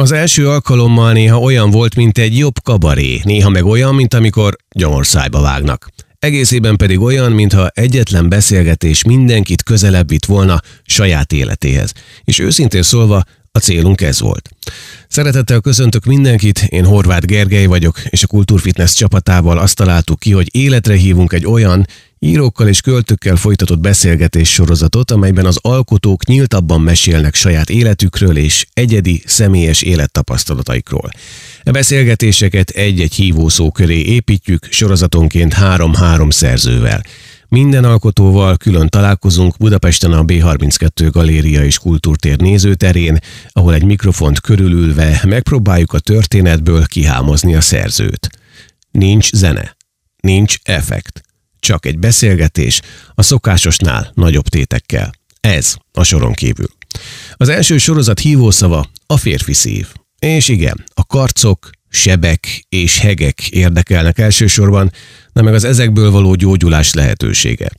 Az első alkalommal néha olyan volt, mint egy jobb kabaré, néha meg olyan, mint amikor gyomorszájba vágnak. Egészében pedig olyan, mintha egyetlen beszélgetés mindenkit közelebb vitt volna saját életéhez. És őszintén szólva, a célunk ez volt. Szeretettel köszöntök mindenkit, én Horváth Gergely vagyok, és a Kultúrfitness csapatával azt találtuk ki, hogy életre hívunk egy olyan, írókkal és költőkkel folytatott beszélgetés sorozatot, amelyben az alkotók nyíltabban mesélnek saját életükről és egyedi, személyes élettapasztalataikról. A beszélgetéseket egy-egy hívószó köré építjük, sorozatonként három-három szerzővel. Minden alkotóval külön találkozunk Budapesten a B32 Galéria és Kultúrtér nézőterén, ahol egy mikrofont körülülve megpróbáljuk a történetből kihámozni a szerzőt. Nincs zene, nincs effekt, csak egy beszélgetés a szokásosnál nagyobb tétekkel. Ez a soron kívül. Az első sorozat hívószava a férfi szív. És igen, a karcok, sebek és hegek érdekelnek elsősorban, de meg az ezekből való gyógyulás lehetősége.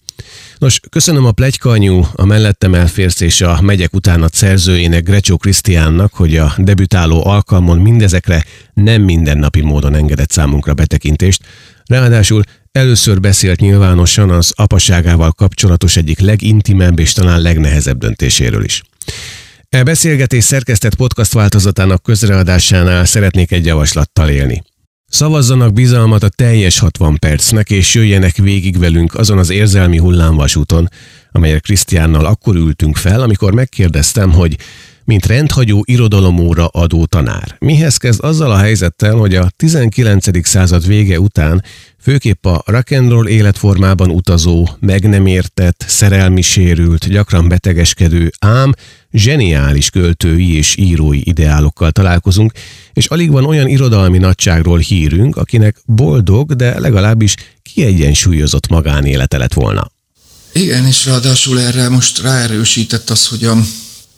Nos, köszönöm a plegykanyú, a mellettem elférsz és a megyek utánat szerzőjének Grecsó Krisztiánnak, hogy a debütáló alkalmon mindezekre nem mindennapi módon engedett számunkra betekintést, ráadásul először beszélt nyilvánosan az apaságával kapcsolatos egyik legintimebb és talán legnehezebb döntéséről is. E beszélgetés szerkesztett podcast változatának közreadásánál szeretnék egy javaslattal élni. Szavazzanak bizalmat a teljes 60 percnek, és jöjjenek végig velünk azon az érzelmi hullámvasúton, amelyre Krisztiánnal akkor ültünk fel, amikor megkérdeztem, hogy mint rendhagyó irodalomóra adó tanár. Mihez kezd azzal a helyzettel, hogy a 19. század vége után főképp a rock'n'roll életformában utazó, meg nem értett, szerelmi sérült, gyakran betegeskedő, ám zseniális költői és írói ideálokkal találkozunk, és alig van olyan irodalmi nagyságról hírünk, akinek boldog, de legalábbis kiegyensúlyozott magánélete lett volna. Igen, és ráadásul erre most ráerősített az, hogy a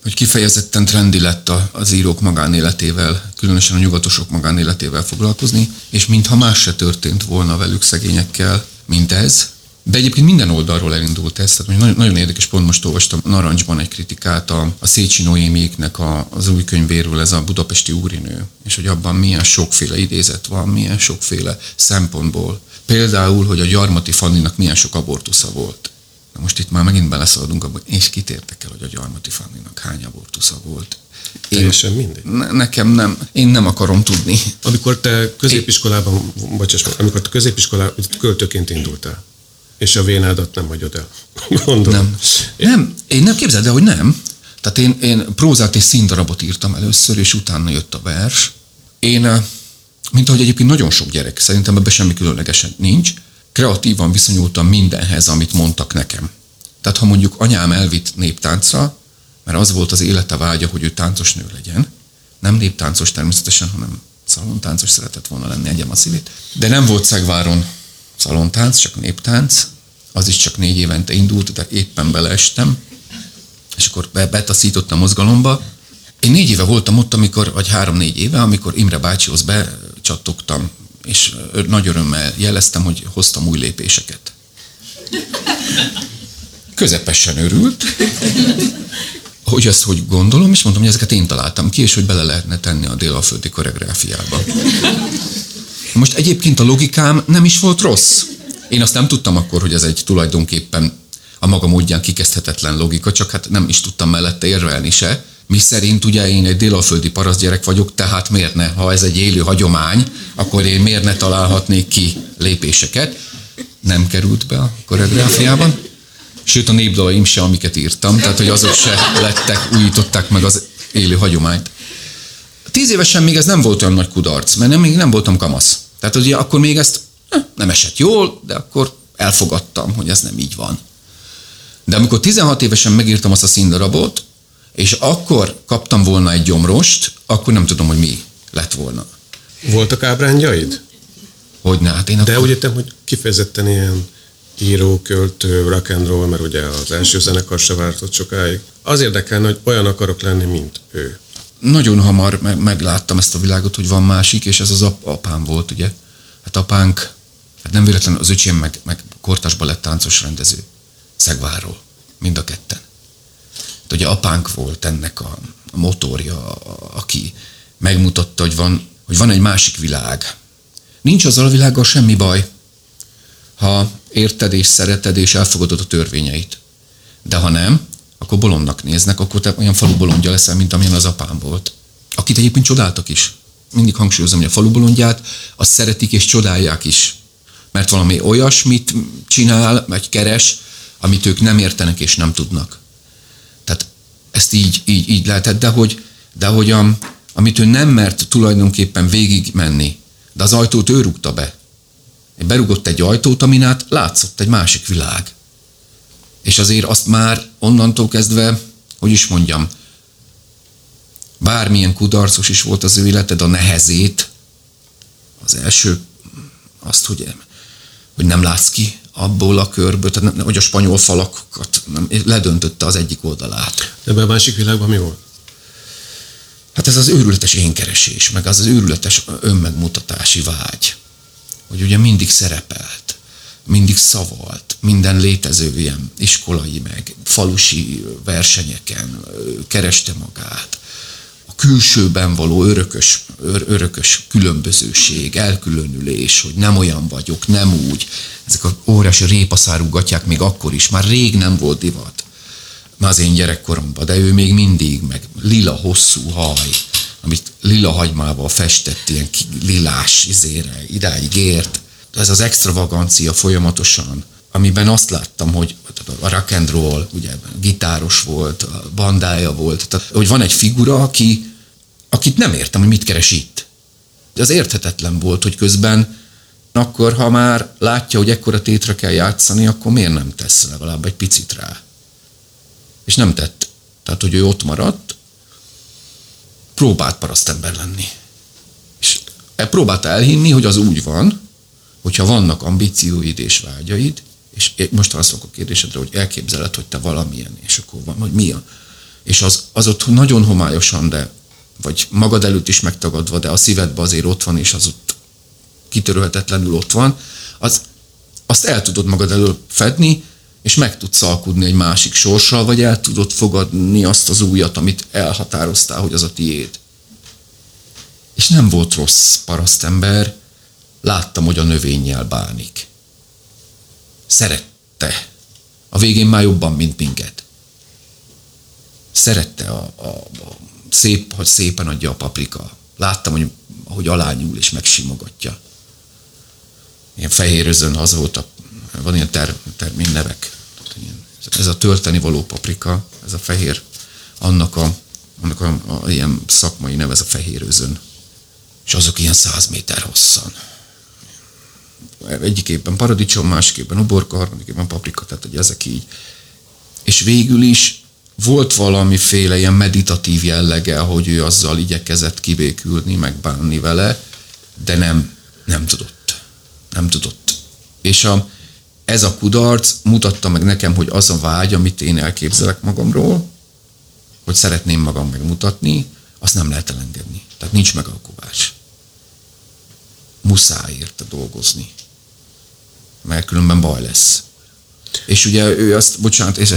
hogy kifejezetten trendi lett az írók magánéletével, különösen a nyugatosok magánéletével foglalkozni, és mintha más se történt volna velük szegényekkel, mint ez. De egyébként minden oldalról elindult ez, tehát nagyon, nagyon érdekes, pont most olvastam Narancsban egy kritikát a, a Szécsi Noémiéknek a, az új könyvéről, ez a budapesti úrinő, és hogy abban milyen sokféle idézet van, milyen sokféle szempontból. Például, hogy a Gyarmati Fanninak milyen sok abortusza volt Na most itt már megint beleszaladunk abba, és kitértek el, hogy a Gyarmati Fanninak hány abortusza volt. Én, Teljesen mindegy. Ne, nekem nem, én nem akarom tudni. Amikor te középiskolában, én... bocsáss meg, amikor te középiskolában költőként indultál, és a vénádat nem hagyod el. Gondolom. Nem. Én... nem, én nem képzeld el, hogy nem. Tehát én, én prózát és színdarabot írtam először, és utána jött a vers. Én, mint ahogy egyébként nagyon sok gyerek, szerintem ebben semmi különlegesen nincs, kreatívan viszonyultam mindenhez, amit mondtak nekem. Tehát ha mondjuk anyám elvitt néptáncra, mert az volt az élete vágya, hogy ő táncos nő legyen, nem néptáncos természetesen, hanem szalontáncos szeretett volna lenni, egyem a szívét. De nem volt Szegváron szalontánc, csak néptánc, az is csak négy évente indult, de éppen beleestem, és akkor betaszítottam mozgalomba. Én négy éve voltam ott, amikor, vagy három-négy éve, amikor Imre bácsihoz becsattogtam és nagy örömmel jeleztem, hogy hoztam új lépéseket. Közepesen örült, hogy ezt hogy gondolom, és mondtam, hogy ezeket én találtam ki, és hogy bele lehetne tenni a délaföldi koreográfiába. Most egyébként a logikám nem is volt rossz. Én azt nem tudtam akkor, hogy ez egy tulajdonképpen a maga módján kikezdhetetlen logika, csak hát nem is tudtam mellette érvelni se mi szerint ugye én egy délaföldi parasztgyerek vagyok, tehát miért ne, ha ez egy élő hagyomány, akkor én miért ne találhatnék ki lépéseket. Nem került be a koreográfiában. Sőt, a népdalaim se, amiket írtam, tehát hogy azok se lettek, újították meg az élő hagyományt. Tíz évesen még ez nem volt olyan nagy kudarc, mert nem, még nem voltam kamasz. Tehát ugye akkor még ezt eh, nem esett jól, de akkor elfogadtam, hogy ez nem így van. De amikor 16 évesen megírtam azt a színdarabot, és akkor kaptam volna egy gyomrost, akkor nem tudom, hogy mi lett volna. Voltak ábrányjaid? ne, hát én De akkor... úgy értem, hogy kifejezetten ilyen író, költő, rock and roll, mert ugye az első zenekar se vártott sokáig. Az érdekelne, hogy olyan akarok lenni, mint ő. Nagyon hamar meg, megláttam ezt a világot, hogy van másik, és ez az ap- apám volt, ugye. Hát apánk, hát nem véletlenül az öcsém meg, meg kortasba lett táncos rendező. Szegváról. Mind a ketten ugye apánk volt ennek a motorja, aki megmutatta, hogy van, hogy van egy másik világ. Nincs azzal a világgal semmi baj, ha érted és szereted és elfogadod a törvényeit. De ha nem, akkor bolondnak néznek, akkor te olyan falu bolondja leszel, mint amilyen az apám volt. Akit egyébként csodáltak is. Mindig hangsúlyozom, hogy a falu bolondját azt szeretik és csodálják is. Mert valami olyasmit csinál, vagy keres, amit ők nem értenek és nem tudnak. Ezt így, így, így lehetett, de hogy, de hogy a, amit ő nem mert tulajdonképpen végig menni, de az ajtót ő rúgta be. Berugott egy ajtót, amin át látszott egy másik világ. És azért azt már onnantól kezdve, hogy is mondjam, bármilyen kudarcos is volt az ő életed, a nehezét, az első, azt, hogy, hogy nem látsz ki abból a körből, tehát hogy a spanyol falakat nem, ledöntötte az egyik oldalát. De ebben a másik világban mi volt? Hát ez az őrületes énkeresés, meg az az őrületes önmegmutatási vágy, hogy ugye mindig szerepelt, mindig szavalt, minden létező ilyen iskolai meg falusi versenyeken kereste magát. Külsőben való örökös, ör, örökös különbözőség, elkülönülés, hogy nem olyan vagyok, nem úgy. Ezek a óriási répaszárú gatyák még akkor is, már rég nem volt divat már az én gyerekkoromban, de ő még mindig, meg lila hosszú haj, amit lila hagymával festett, ilyen lilás izére, idáig ért. Ez az extravagancia folyamatosan, amiben azt láttam, hogy a rock and roll, ugye gitáros volt, bandája volt, tehát, hogy van egy figura, aki, akit nem értem, hogy mit keres itt. Az érthetetlen volt, hogy közben akkor, ha már látja, hogy ekkora tétre kell játszani, akkor miért nem tesz legalább egy picit rá? És nem tett. Tehát, hogy ő ott maradt, próbált parasztember lenni. És e próbálta elhinni, hogy az úgy van, hogyha vannak ambícióid és vágyaid, és most válaszolok a kérdésedre, hogy elképzeled, hogy te valamilyen, és akkor van, hogy mi a... És az, az ott nagyon homályosan, de vagy magad előtt is megtagadva, de a szívedben azért ott van, és az ott kitörölhetetlenül ott van, az, azt el tudod magad elől fedni, és meg tudsz alkudni egy másik sorssal, vagy el tudod fogadni azt az újat, amit elhatároztál, hogy az a tiéd. És nem volt rossz parasztember, láttam, hogy a növényjel bánik. Szerette. A végén már jobban, mint minket. Szerette a, a, a szép, hogy szépen adja a paprika. Láttam, hogy ahogy alányul és megsimogatja. Ilyen fehér özön az volt a van ilyen ter, termin nevek. Ez a tölteni való paprika, ez a fehér, annak a, annak a, a, a ilyen szakmai neve, ez a fehér özön. És azok ilyen száz méter hosszan. Egyik évben paradicsom, másik évben uborka, harmadik évben paprika, tehát hogy ezek így. És végül is volt valamiféle ilyen meditatív jellege, hogy ő azzal igyekezett kibékülni, megbánni vele, de nem, nem tudott. Nem tudott. És a, ez a kudarc mutatta meg nekem, hogy az a vágy, amit én elképzelek magamról, hogy szeretném magam megmutatni, azt nem lehet elengedni. Tehát nincs megalkovás. Muszáj érte dolgozni. Mert különben baj lesz. És ugye ő azt, bocsánat, ez,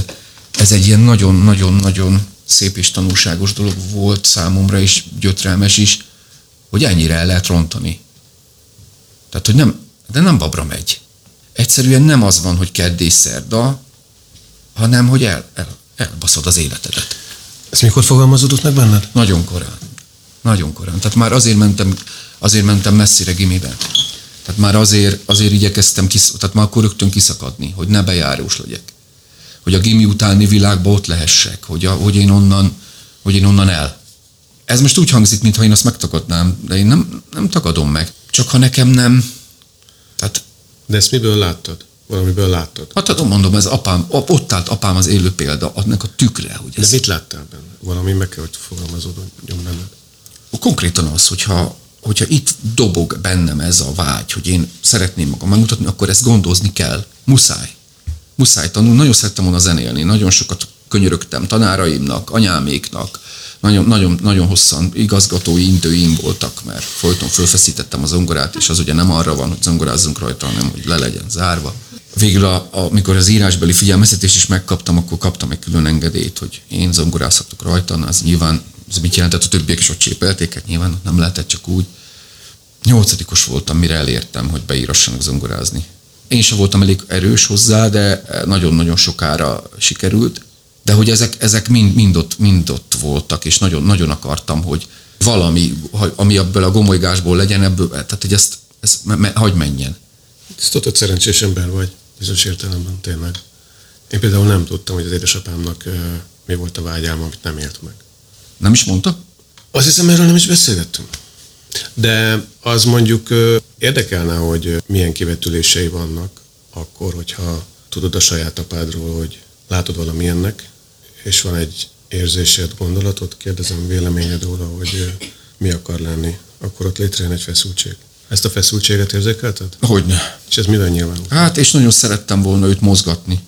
ez egy ilyen nagyon-nagyon-nagyon szép és tanulságos dolog volt számomra, és gyötrelmes is, hogy ennyire el lehet rontani. Tehát, hogy nem, de nem babra megy egyszerűen nem az van, hogy kedd és szerda, hanem hogy el, el, elbaszod az életedet. Ez mikor fogalmazódott meg benned? Nagyon korán. Nagyon korán. Tehát már azért mentem, azért mentem messzire gimibe. Tehát már azért, azért igyekeztem, kisz, tehát már akkor rögtön kiszakadni, hogy ne bejárós legyek. Hogy a gimi utáni világba ott lehessek, hogy, a, hogy, én onnan, hogy én onnan el. Ez most úgy hangzik, mintha én azt megtagadnám, de én nem, nem tagadom meg. Csak ha nekem nem, tehát de ezt miből láttad? Valamiből láttad? Hát tudom, mondom, ez apám, ott állt apám az élő példa, annak a tükre. Hogy ez... De mit láttál benne? Valami meg kell, hogy fogalmazódjon benned. Konkrétan az, hogyha, hogyha itt dobog bennem ez a vágy, hogy én szeretném magam megmutatni, akkor ezt gondozni kell. Muszáj. Muszáj tanulni. Nagyon szerettem volna zenélni. Nagyon sokat könyörögtem tanáraimnak, anyáméknak, nagyon, nagyon, nagyon hosszan igazgatói intőim voltak, mert folyton fölfeszítettem az zongorát, és az ugye nem arra van, hogy zongorázzunk rajta, hanem hogy le legyen zárva. Végül, a, amikor az írásbeli figyelmeztetést is megkaptam, akkor kaptam egy külön engedélyt, hogy én zongorázhatok rajta, az nyilván ez mit jelentett, a többiek is ott csépelték, hát nyilván nem lehetett csak úgy. Nyolcadikos voltam, mire elértem, hogy beírassanak zongorázni. Én sem voltam elég erős hozzá, de nagyon-nagyon sokára sikerült. De hogy ezek, ezek mind, mind, ott, mind ott voltak, és nagyon, nagyon akartam, hogy valami, ami ebből a gomolygásból legyen, ebből, tehát hogy ezt, ezt me, hagy menjen. Ezt tudod, szerencsés ember vagy, bizonyos értelemben tényleg. Én például nem tudtam, hogy az édesapámnak mi volt a vágyám, amit nem élt meg. Nem is mondta? Azt hiszem, erről nem is beszélgettünk. De az mondjuk érdekelne, hogy milyen kivetülései vannak akkor, hogyha tudod a saját apádról, hogy látod valamilyennek, és van egy érzésed, gondolatod, kérdezem véleményed róla, hogy mi akar lenni, akkor ott létrejön egy feszültség. Ezt a feszültséget érzékelted? Hogyne. És ez miben nyilván? Hát, és nagyon szerettem volna őt mozgatni.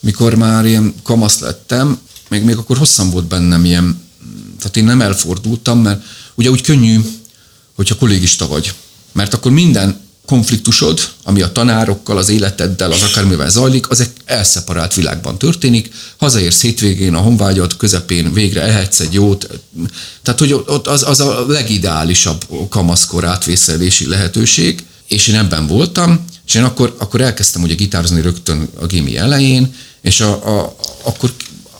Mikor már ilyen kamasz lettem, még, még akkor hosszan volt bennem ilyen, tehát én nem elfordultam, mert ugye úgy könnyű, hogyha kollégista vagy. Mert akkor minden konfliktusod, ami a tanárokkal, az életeddel, az akármivel zajlik, az egy elszeparált világban történik. Hazaérsz hétvégén, a honvágyad közepén végre ehetsz egy jót. Tehát, hogy ott az, az a legideálisabb kamaszkor átvészelési lehetőség, és én ebben voltam, és én akkor, akkor elkezdtem ugye gitározni rögtön a gimi elején, és a, a, akkor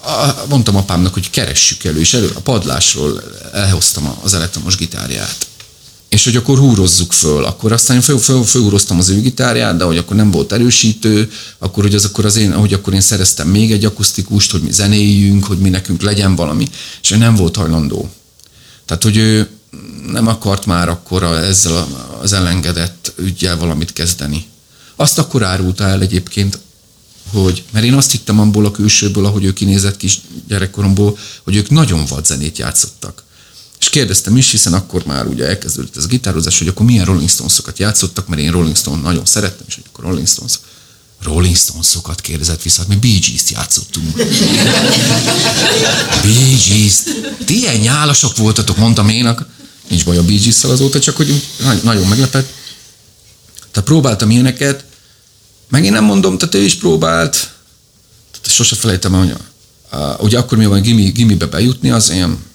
a, mondtam apámnak, hogy keressük elő, és elő a padlásról elhoztam az elektromos gitárját és hogy akkor húrozzuk föl. Akkor aztán föl, föl, fölhúroztam az ő gitárját, de hogy akkor nem volt erősítő, akkor hogy az akkor az én, hogy akkor én szereztem még egy akusztikust, hogy mi zenéljünk, hogy mi nekünk legyen valami, és ő nem volt hajlandó. Tehát, hogy ő nem akart már akkor ezzel az elengedett ügyjel valamit kezdeni. Azt akkor árulta el egyébként, hogy, mert én azt hittem abból a külsőből, ahogy ő kinézett kis gyerekkoromból, hogy ők nagyon vad zenét játszottak és kérdeztem is, hiszen akkor már ugye elkezdődött ez a gitározás, hogy akkor milyen Rolling Stones-okat játszottak, mert én Rolling Stone nagyon szerettem, és akkor Rolling Stones Rolling Stones-okat kérdezett vissza, hát mi Bee Gees-t játszottunk. Bee Gees-t. Ti ilyen nyálasok voltatok, mondtam én, nincs baj a Bee Gees-szel azóta, csak hogy nagyon meglepett. Tehát próbáltam ilyeneket, meg én nem mondom, tehát ő is próbált, tehát sose felejtem, hogy uh, ugye akkor mi van gimi, gimibe bejutni, az ilyen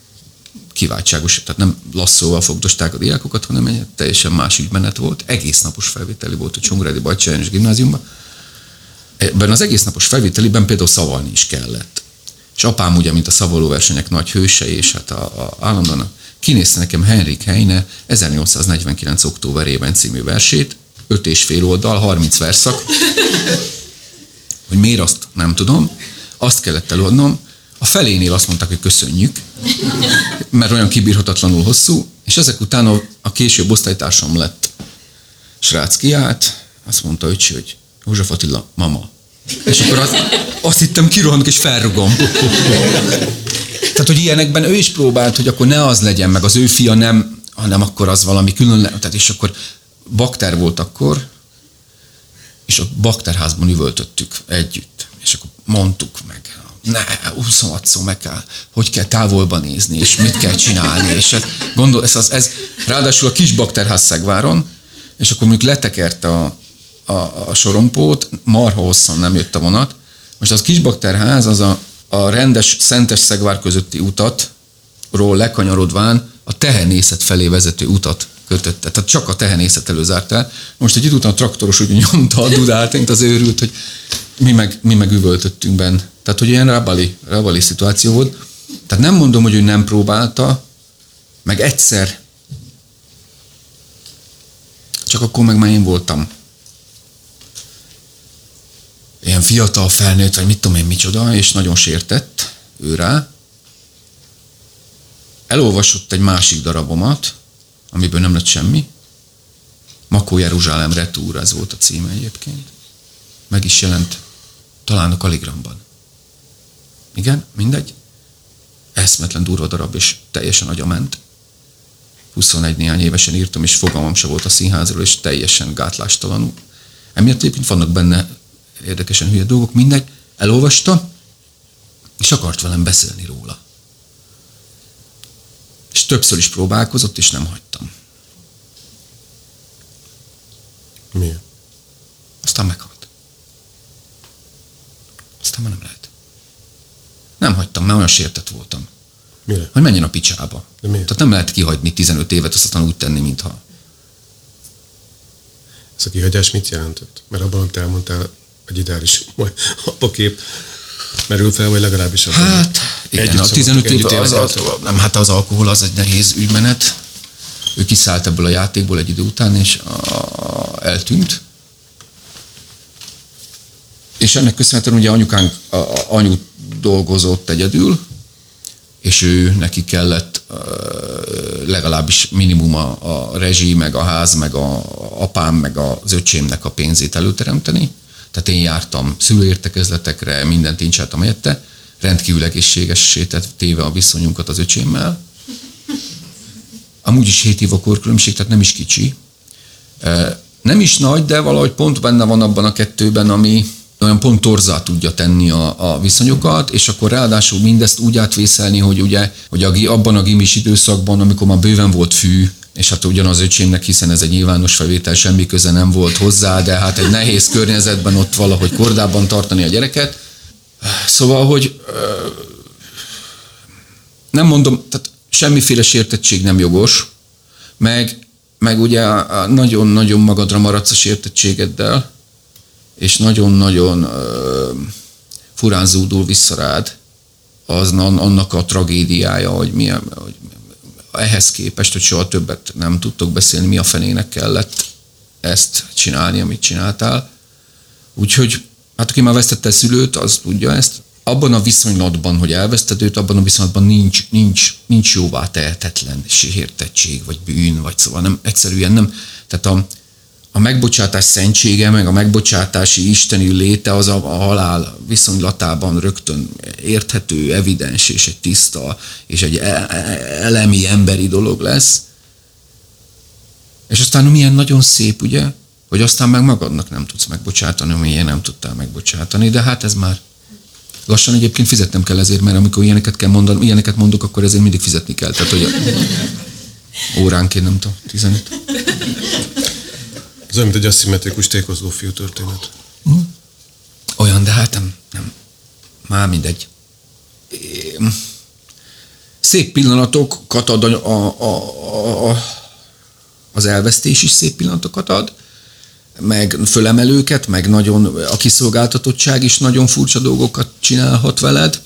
kiváltságos, tehát nem lasszóval fogdosták a diákokat, hanem egy teljesen más ügymenet volt. Egész napos felvételi volt a Csongrádi Bajcsányos gimnáziumban. Ebben az egész napos felvételiben például szavalni is kellett. És apám ugye, mint a szavalóversenyek nagy hőse, és hát a, a állandóan kinézte nekem Henrik Heine 1849. októberében című versét, öt és fél oldal, 30 verszak. Hogy miért azt nem tudom. Azt kellett előadnom, a felénél azt mondták, hogy köszönjük, mert olyan kibírhatatlanul hosszú, és ezek után a, a később osztálytársam lett srác kiállt, azt mondta, hogy, hogy József Attila, mama. És akkor azt, azt hittem, kirohanok és felrugom. Tehát, hogy ilyenekben ő is próbált, hogy akkor ne az legyen, meg az ő fia nem, hanem akkor az valami külön, tehát és akkor bakter volt akkor, és a bakterházban üvöltöttük együtt, és akkor mondtuk meg ne, 26 szó meg kell, hogy kell távolba nézni, és mit kell csinálni, és ez, gondol, ez, az, ez ráadásul a kis bakterház Szegváron, és akkor mondjuk letekerte a, a, a sorompót, marha hosszan nem jött a vonat, most az kis bakterház az a, a rendes Szentes Szegvár közötti utat, ról lekanyarodván a tehenészet felé vezető utat kötötte. Tehát csak a tehenészet előzárt el. Most egy idő után a traktoros úgy nyomta a dudát, mint az őrült, hogy mi meg, mi meg üvöltöttünk benne. Tehát, hogy ilyen rabali, rabali szituáció volt. Tehát nem mondom, hogy ő nem próbálta, meg egyszer, csak akkor meg már én voltam. Ilyen fiatal felnőtt, vagy mit tudom én micsoda, és nagyon sértett ő rá. Elolvasott egy másik darabomat, amiből nem lett semmi. Makó Jeruzsálem Retúr, ez volt a címe egyébként. Meg is jelent talán a Kaligramban. Igen, mindegy. Eszmetlen durva darab, és teljesen agyament. 21 néhány évesen írtam, és fogalmam se volt a színházról, és teljesen gátlástalanul. Emiatt egyébként vannak benne érdekesen hülye dolgok, mindegy. Elolvasta, és akart velem beszélni róla. És többször is próbálkozott, és nem hagytam. Miért? Aztán meghalt. Aztán már nem lehet. Nem hagytam, mert olyan sértett voltam. Mire? Hogy menjen a picsába. De miért? Tehát nem lehet kihagyni 15 évet, azt aztán úgy tenni, mintha. Ez a kihagyás mit jelentett? Mert abban, amit elmondtál, egy ideális apakép merül fel, vagy legalábbis abban. Hát, igen, Együtt a szoktuk 15 év, az, az, nem, hát az alkohol az egy nehéz ügymenet. Ő kiszállt ebből a játékból egy idő után, és a, eltűnt. És ennek köszönhetően ugye anyukánk, a, a, anyu dolgozott egyedül, és ő neki kellett ö, legalábbis minimum a, a rezsi, meg a ház, meg a, a apám, meg az öcsémnek a pénzét előteremteni. Tehát én jártam szülőértekezletekre, mindent én csináltam helyette, rendkívül egészségessé téve a viszonyunkat az öcsémmel. Amúgy is 7 év a korkülönbség, tehát nem is kicsi. Nem is nagy, de valahogy pont benne van abban a kettőben, ami olyan pont torzá tudja tenni a, a viszonyokat, és akkor ráadásul mindezt úgy átvészelni, hogy ugye, hogy a, abban a gimis időszakban, amikor már bőven volt fű, és hát ugyanaz öcsémnek, hiszen ez egy nyilvános felvétel, semmi köze nem volt hozzá, de hát egy nehéz környezetben ott valahogy kordában tartani a gyereket. Szóval, hogy nem mondom, tehát semmiféle sértettség nem jogos, meg, meg ugye nagyon-nagyon magadra maradsz a sértettségeddel, és nagyon-nagyon ö, furán zúdul vissza rád, az an- annak a tragédiája, hogy milyen, hogy ehhez képest, hogy soha többet nem tudtok beszélni, mi a fenének kellett ezt csinálni, amit csináltál. Úgyhogy, hát aki már vesztette szülőt, az tudja ezt. Abban a viszonylatban, hogy elveszted őt, abban a viszonylatban nincs, nincs, nincs jóvá tehetetlen sértettség, vagy bűn, vagy szóval nem, egyszerűen nem. Tehát a, a megbocsátás szentsége, meg a megbocsátási isteni léte az a, a halál viszonylatában rögtön érthető, evidens, és egy tiszta, és egy e- e- elemi, emberi dolog lesz. És aztán milyen nagyon szép, ugye, hogy aztán meg magadnak nem tudsz megbocsátani, amilyen nem tudtál megbocsátani, de hát ez már lassan egyébként fizetnem kell ezért, mert amikor ilyeneket kell mondani, ilyeneket mondok, akkor ezért mindig fizetni kell. Tehát, hogy óránként nem tudom, 15. Ez olyan, mint egy aszimmetrikus tékozló fiú történet. Olyan, de hát nem, nem. Már mindegy. Szép pillanatokat ad a, a, a, a, az elvesztés is szép pillanatokat ad, meg fölemelőket, meg nagyon a kiszolgáltatottság is nagyon furcsa dolgokat csinálhat veled.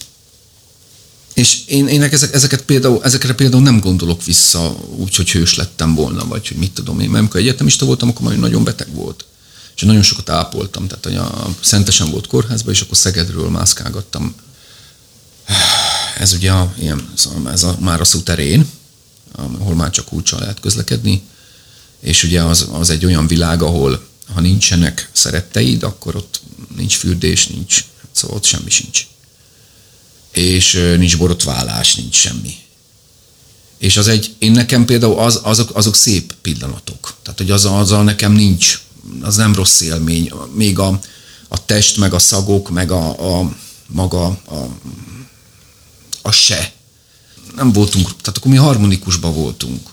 És én, én ezek, ezeket például, ezekre például nem gondolok vissza úgy, hogy hős lettem volna, vagy hogy mit tudom én. Mert amikor egyetemista voltam, akkor már nagyon beteg volt. És nagyon sokat ápoltam. Tehát hogy a Szentesen volt kórházban, és akkor Szegedről mászkálgattam. Ez ugye a, ilyen, szóval ez a, már a szuterén, ahol már csak kulcsal lehet közlekedni. És ugye az, az egy olyan világ, ahol ha nincsenek szeretteid, akkor ott nincs fürdés, nincs, szóval ott semmi sincs és nincs borotválás, nincs semmi. És az egy, én nekem például az, azok, azok szép pillanatok. Tehát, hogy az, azzal nekem nincs, az nem rossz élmény. Még a, a test, meg a szagok, meg a, a maga, a, a se. Nem voltunk, tehát akkor mi harmonikusban voltunk.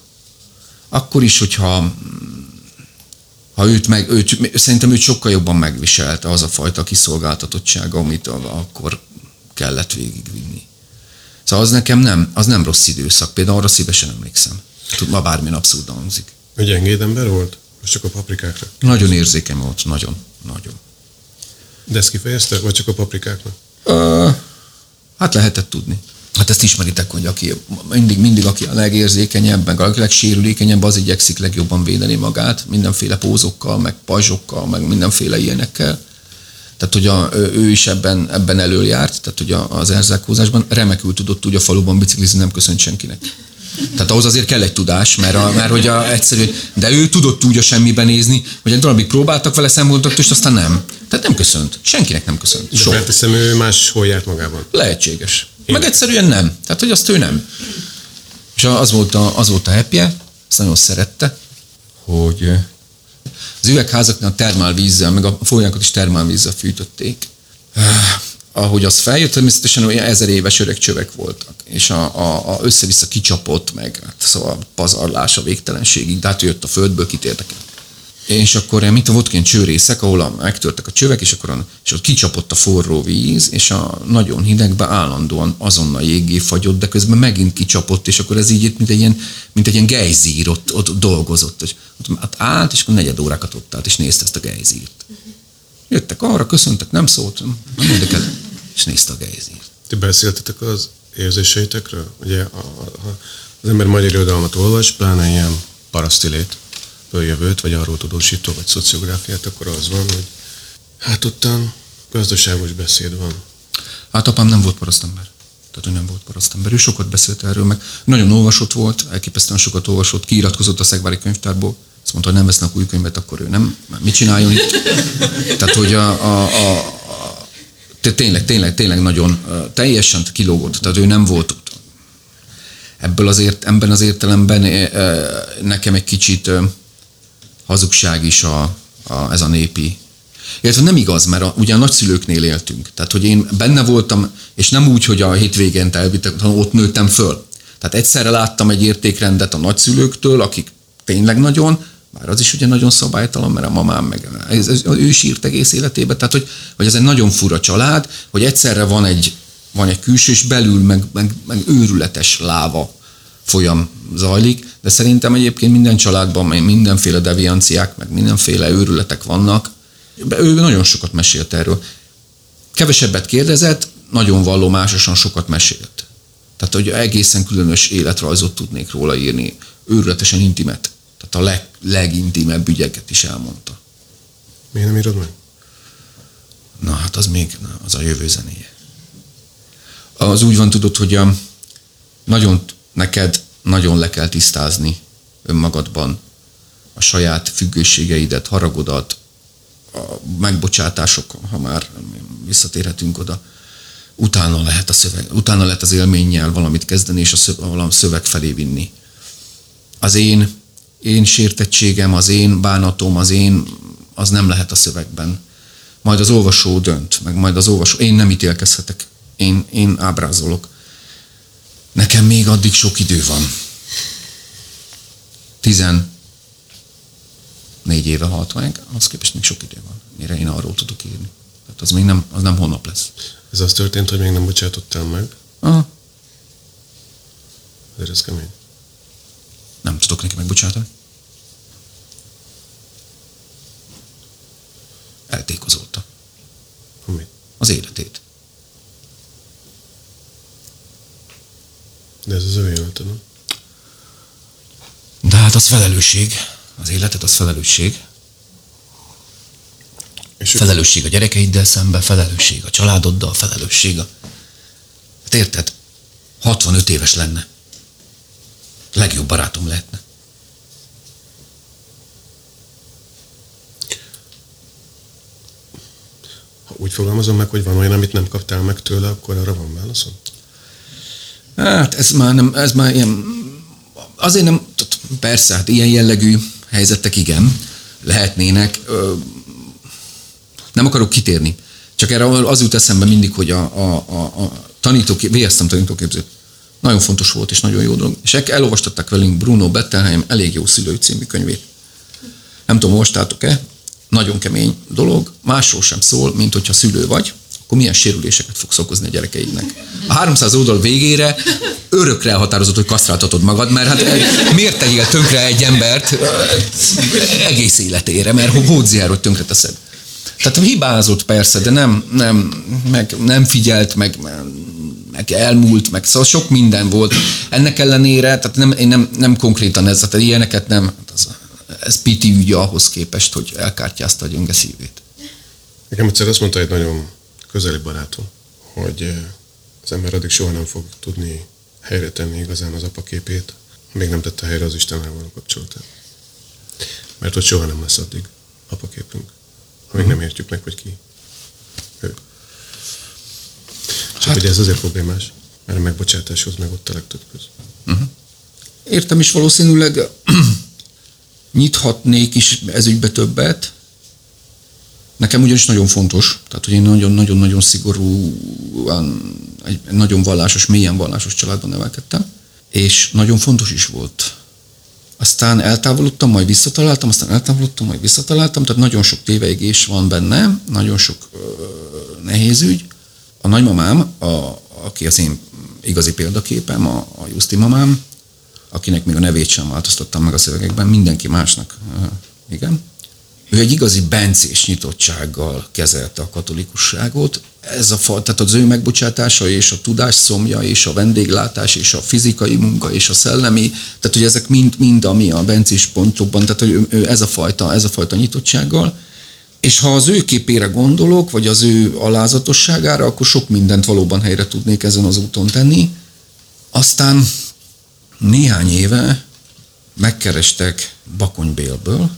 Akkor is, hogyha ha őt meg, őt, szerintem őt sokkal jobban megviselte az a fajta kiszolgáltatottsága, amit akkor kellett végigvinni. Szóval az nekem nem, az nem rossz időszak. Például arra szívesen emlékszem. Tud, ma bármilyen abszurdan hangzik. Egy gyengéd ember volt? Most csak a paprikákra. Nagyon érzékeny volt, nagyon, nagyon. De ezt kifejezte? Vagy csak a paprikáknak? Ö, hát lehetett tudni. Hát ezt ismeritek, hogy aki mindig, mindig aki a legérzékenyebb, meg a legsérülékenyebb, az igyekszik legjobban védeni magát, mindenféle pózokkal, meg pajzsokkal, meg mindenféle ilyenekkel. Tehát, hogy a, ő is ebben, ebben előjárt, tehát, hogy a, az erzsákhozásban remekül tudott úgy a faluban biciklizni, nem köszönt senkinek. Tehát ahhoz azért kell egy tudás, mert, a, mert hogy a, egyszerű, de ő tudott úgy a semmiben nézni, hogy egy darabig próbáltak vele szemkontaktust, aztán nem. Tehát nem köszönt. Senkinek nem köszönt. De Soha. felteszem, ő máshol járt magában. Lehetséges. Meg egyszerűen nem. Tehát, hogy azt ő nem. És az volt a, az volt a happy azt nagyon szerette, hogy az üvegházaknál termálvízzel, meg a folyákat is termálvízzel fűtötték. Eh, Ahogy az feljött, természetesen olyan ezer éves öreg csövek voltak, és a, a, a össze-vissza kicsapott, meg hát szóval pazarlás a végtelenségig, de hát ő jött a földből, kit érdekel. És akkor mint a ilyen csőrészek, ahol a, megtörtek a csövek, és akkor és ott kicsapott a forró víz, és a nagyon hidegbe állandóan azonnal jégé fagyott, de közben megint kicsapott, és akkor ez így mint egy ilyen, mint egy ilyen gejzír ott, ott dolgozott. És ott hát állt, és akkor negyed órákat ott állt, és nézte ezt a gejzírt. Jöttek arra, köszöntek, nem szólt, nem érdekel, és nézte a gejzírt. Ti beszéltetek az érzéseitekről? Ugye a, a, az ember magyar irodalmat olvas, pláne ilyen parasztilét, följövőt, vagy arról tudósító, vagy szociográfiát, akkor az van, hogy hát ottan gazdaságos beszéd van. Hát apám nem volt parasztember. Tehát ő nem volt parasztember. Ő sokat beszélt erről, meg nagyon olvasott volt, elképesztően sokat olvasott, kiiratkozott a Szegvári könyvtárból, azt mondta, hogy nem vesznek új könyvet, akkor ő nem, mit csináljon itt. Tehát, hogy a, a, a, a tényleg, tényleg, tényleg nagyon teljesen kilógott, tehát ő nem volt ebből az ért, ebben az értelemben nekem egy kicsit hazugság is a, a, ez a népi. Illetve nem igaz, mert a, ugye a nagyszülőknél éltünk. Tehát, hogy én benne voltam, és nem úgy, hogy a hétvégén elvittek, hanem ott nőttem föl. Tehát egyszerre láttam egy értékrendet a nagyszülőktől, akik tényleg nagyon, már az is ugye nagyon szabálytalan, mert a mamám meg ez, ez, ő sírt egész életében, tehát hogy, hogy ez egy nagyon fura család, hogy egyszerre van egy, van egy külső, és belül meg, meg, meg őrületes láva folyam zajlik, de szerintem egyébként minden családban mindenféle devianciák, meg mindenféle őrületek vannak. Ő nagyon sokat mesélt erről. Kevesebbet kérdezett, nagyon vallomásosan sokat mesélt. Tehát, hogy egészen különös életrajzot tudnék róla írni, őrületesen intimet. Tehát a leg, legintimebb ügyeket is elmondta. Miért nem írod meg? Na hát az még, na, az a jövő zenéje. Az úgy van tudod, hogy a, nagyon neked nagyon le kell tisztázni önmagadban a saját függőségeidet, haragodat, a megbocsátások, ha már visszatérhetünk oda, utána lehet, a szöveg, utána lehet az élménnyel valamit kezdeni, és a szöveg, valami szöveg felé vinni. Az én, én sértettségem, az én bánatom, az én, az nem lehet a szövegben. Majd az olvasó dönt, meg majd az olvasó, én nem ítélkezhetek, én, én ábrázolok. Nekem még addig sok idő van. Tizen négy éve halt meg, az képest még sok idő van, mire én arról tudok írni. Tehát az még nem, az nem holnap lesz. Ez az történt, hogy még nem bocsátottál meg? Aha. Ezért ez kemény. Nem tudok neki megbocsátani. Eltékozolta. Amit? Az életét. De ez az ő élete, nem? De hát az felelősség. Az életet az felelősség. És Felelősség a gyerekeiddel szemben, felelősség a családoddal, felelősség a... Hát érted? 65 éves lenne. Legjobb barátom lehetne. Ha úgy fogalmazom meg, hogy van olyan, amit nem kaptál meg tőle, akkor arra van válaszom? Hát ez már nem, ez már ilyen, azért nem, persze, hát ilyen jellegű helyzetek igen, lehetnének. Nem akarok kitérni. Csak erre az jut eszembe mindig, hogy a, a, a, a tanítók, végeztem tanítóképzőt. Nagyon fontos volt, és nagyon jó dolog. És elolvastatták velünk Bruno Bettelheim elég jó szülő című könyvét. Nem tudom, olvastátok-e? Nagyon kemény dolog. Másról sem szól, mint hogyha szülő vagy, akkor milyen sérüléseket fogsz okozni a gyerekeidnek. A 300 oldal végére örökre elhatározott, hogy kasztráltatod magad, mert hát miért tegyél tönkre egy embert eh, egész életére, mert hódziáról tönkre teszed. Tehát hibázott persze, de nem, nem, meg nem figyelt, meg, meg elmúlt, meg szóval sok minden volt. Ennek ellenére, tehát nem, én nem, nem konkrétan ez, tehát ilyeneket nem, hát ez, ez piti ügye ahhoz képest, hogy elkártyázta a gyönge szívét. Nekem egyszer azt mondta egy nagyon közeli barátom, hogy az ember addig soha nem fog tudni helyre tenni igazán az apaképét, még nem tette helyre az Istennel való kapcsolatát. Mert hogy soha nem lesz addig apaképünk, amíg nem értjük meg, hogy ki ő. Csak hát, hogy ez azért problémás, mert a megbocsátáshoz meg ott a legtöbb köz. Értem is valószínűleg nyithatnék is ezügybe többet. Nekem ugyanis nagyon fontos, tehát hogy én nagyon-nagyon-nagyon szigorúan, egy nagyon vallásos, mélyen vallásos családban nevelkedtem, és nagyon fontos is volt aztán eltávolodtam, majd visszataláltam, aztán eltávolodtam, majd visszataláltam, tehát nagyon sok téveigés van benne, nagyon sok ö, nehéz ügy. A nagymamám, a, aki az én igazi példaképem, a, a Justi mamám, akinek még a nevét sem változtattam meg a szövegekben, mindenki másnak, ö, igen. Ő egy igazi bencés nyitottsággal kezelte a katolikusságot, ez a tehát az ő megbocsátása és a tudás szomja és a vendéglátás és a fizikai munka és a szellemi, tehát hogy ezek mind, mind ami a bencés pontokban, tehát hogy ő, ő ez, a fajta, ez a fajta nyitottsággal, és ha az ő képére gondolok, vagy az ő alázatosságára, akkor sok mindent valóban helyre tudnék ezen az úton tenni. Aztán néhány éve megkerestek Bakonybélből,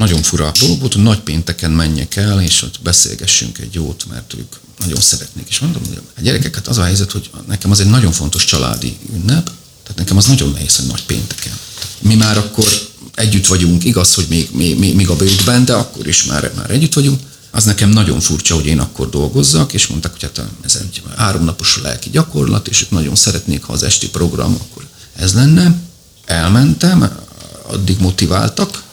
nagyon fura dolog volt, hogy nagy pénteken menjek el, és ott beszélgessünk egy jót, mert ők nagyon szeretnék. És mondom, hogy a gyerekeket az a helyzet, hogy nekem az egy nagyon fontos családi ünnep, tehát nekem az nagyon nehéz, hogy nagy pénteken. Mi már akkor együtt vagyunk, igaz, hogy még, még, még a bőtben, de akkor is már, már együtt vagyunk. Az nekem nagyon furcsa, hogy én akkor dolgozzak, és mondták, hogy hát ez egy háromnapos lelki gyakorlat, és ők nagyon szeretnék, ha az esti program, akkor ez lenne. Elmentem, addig motiváltak,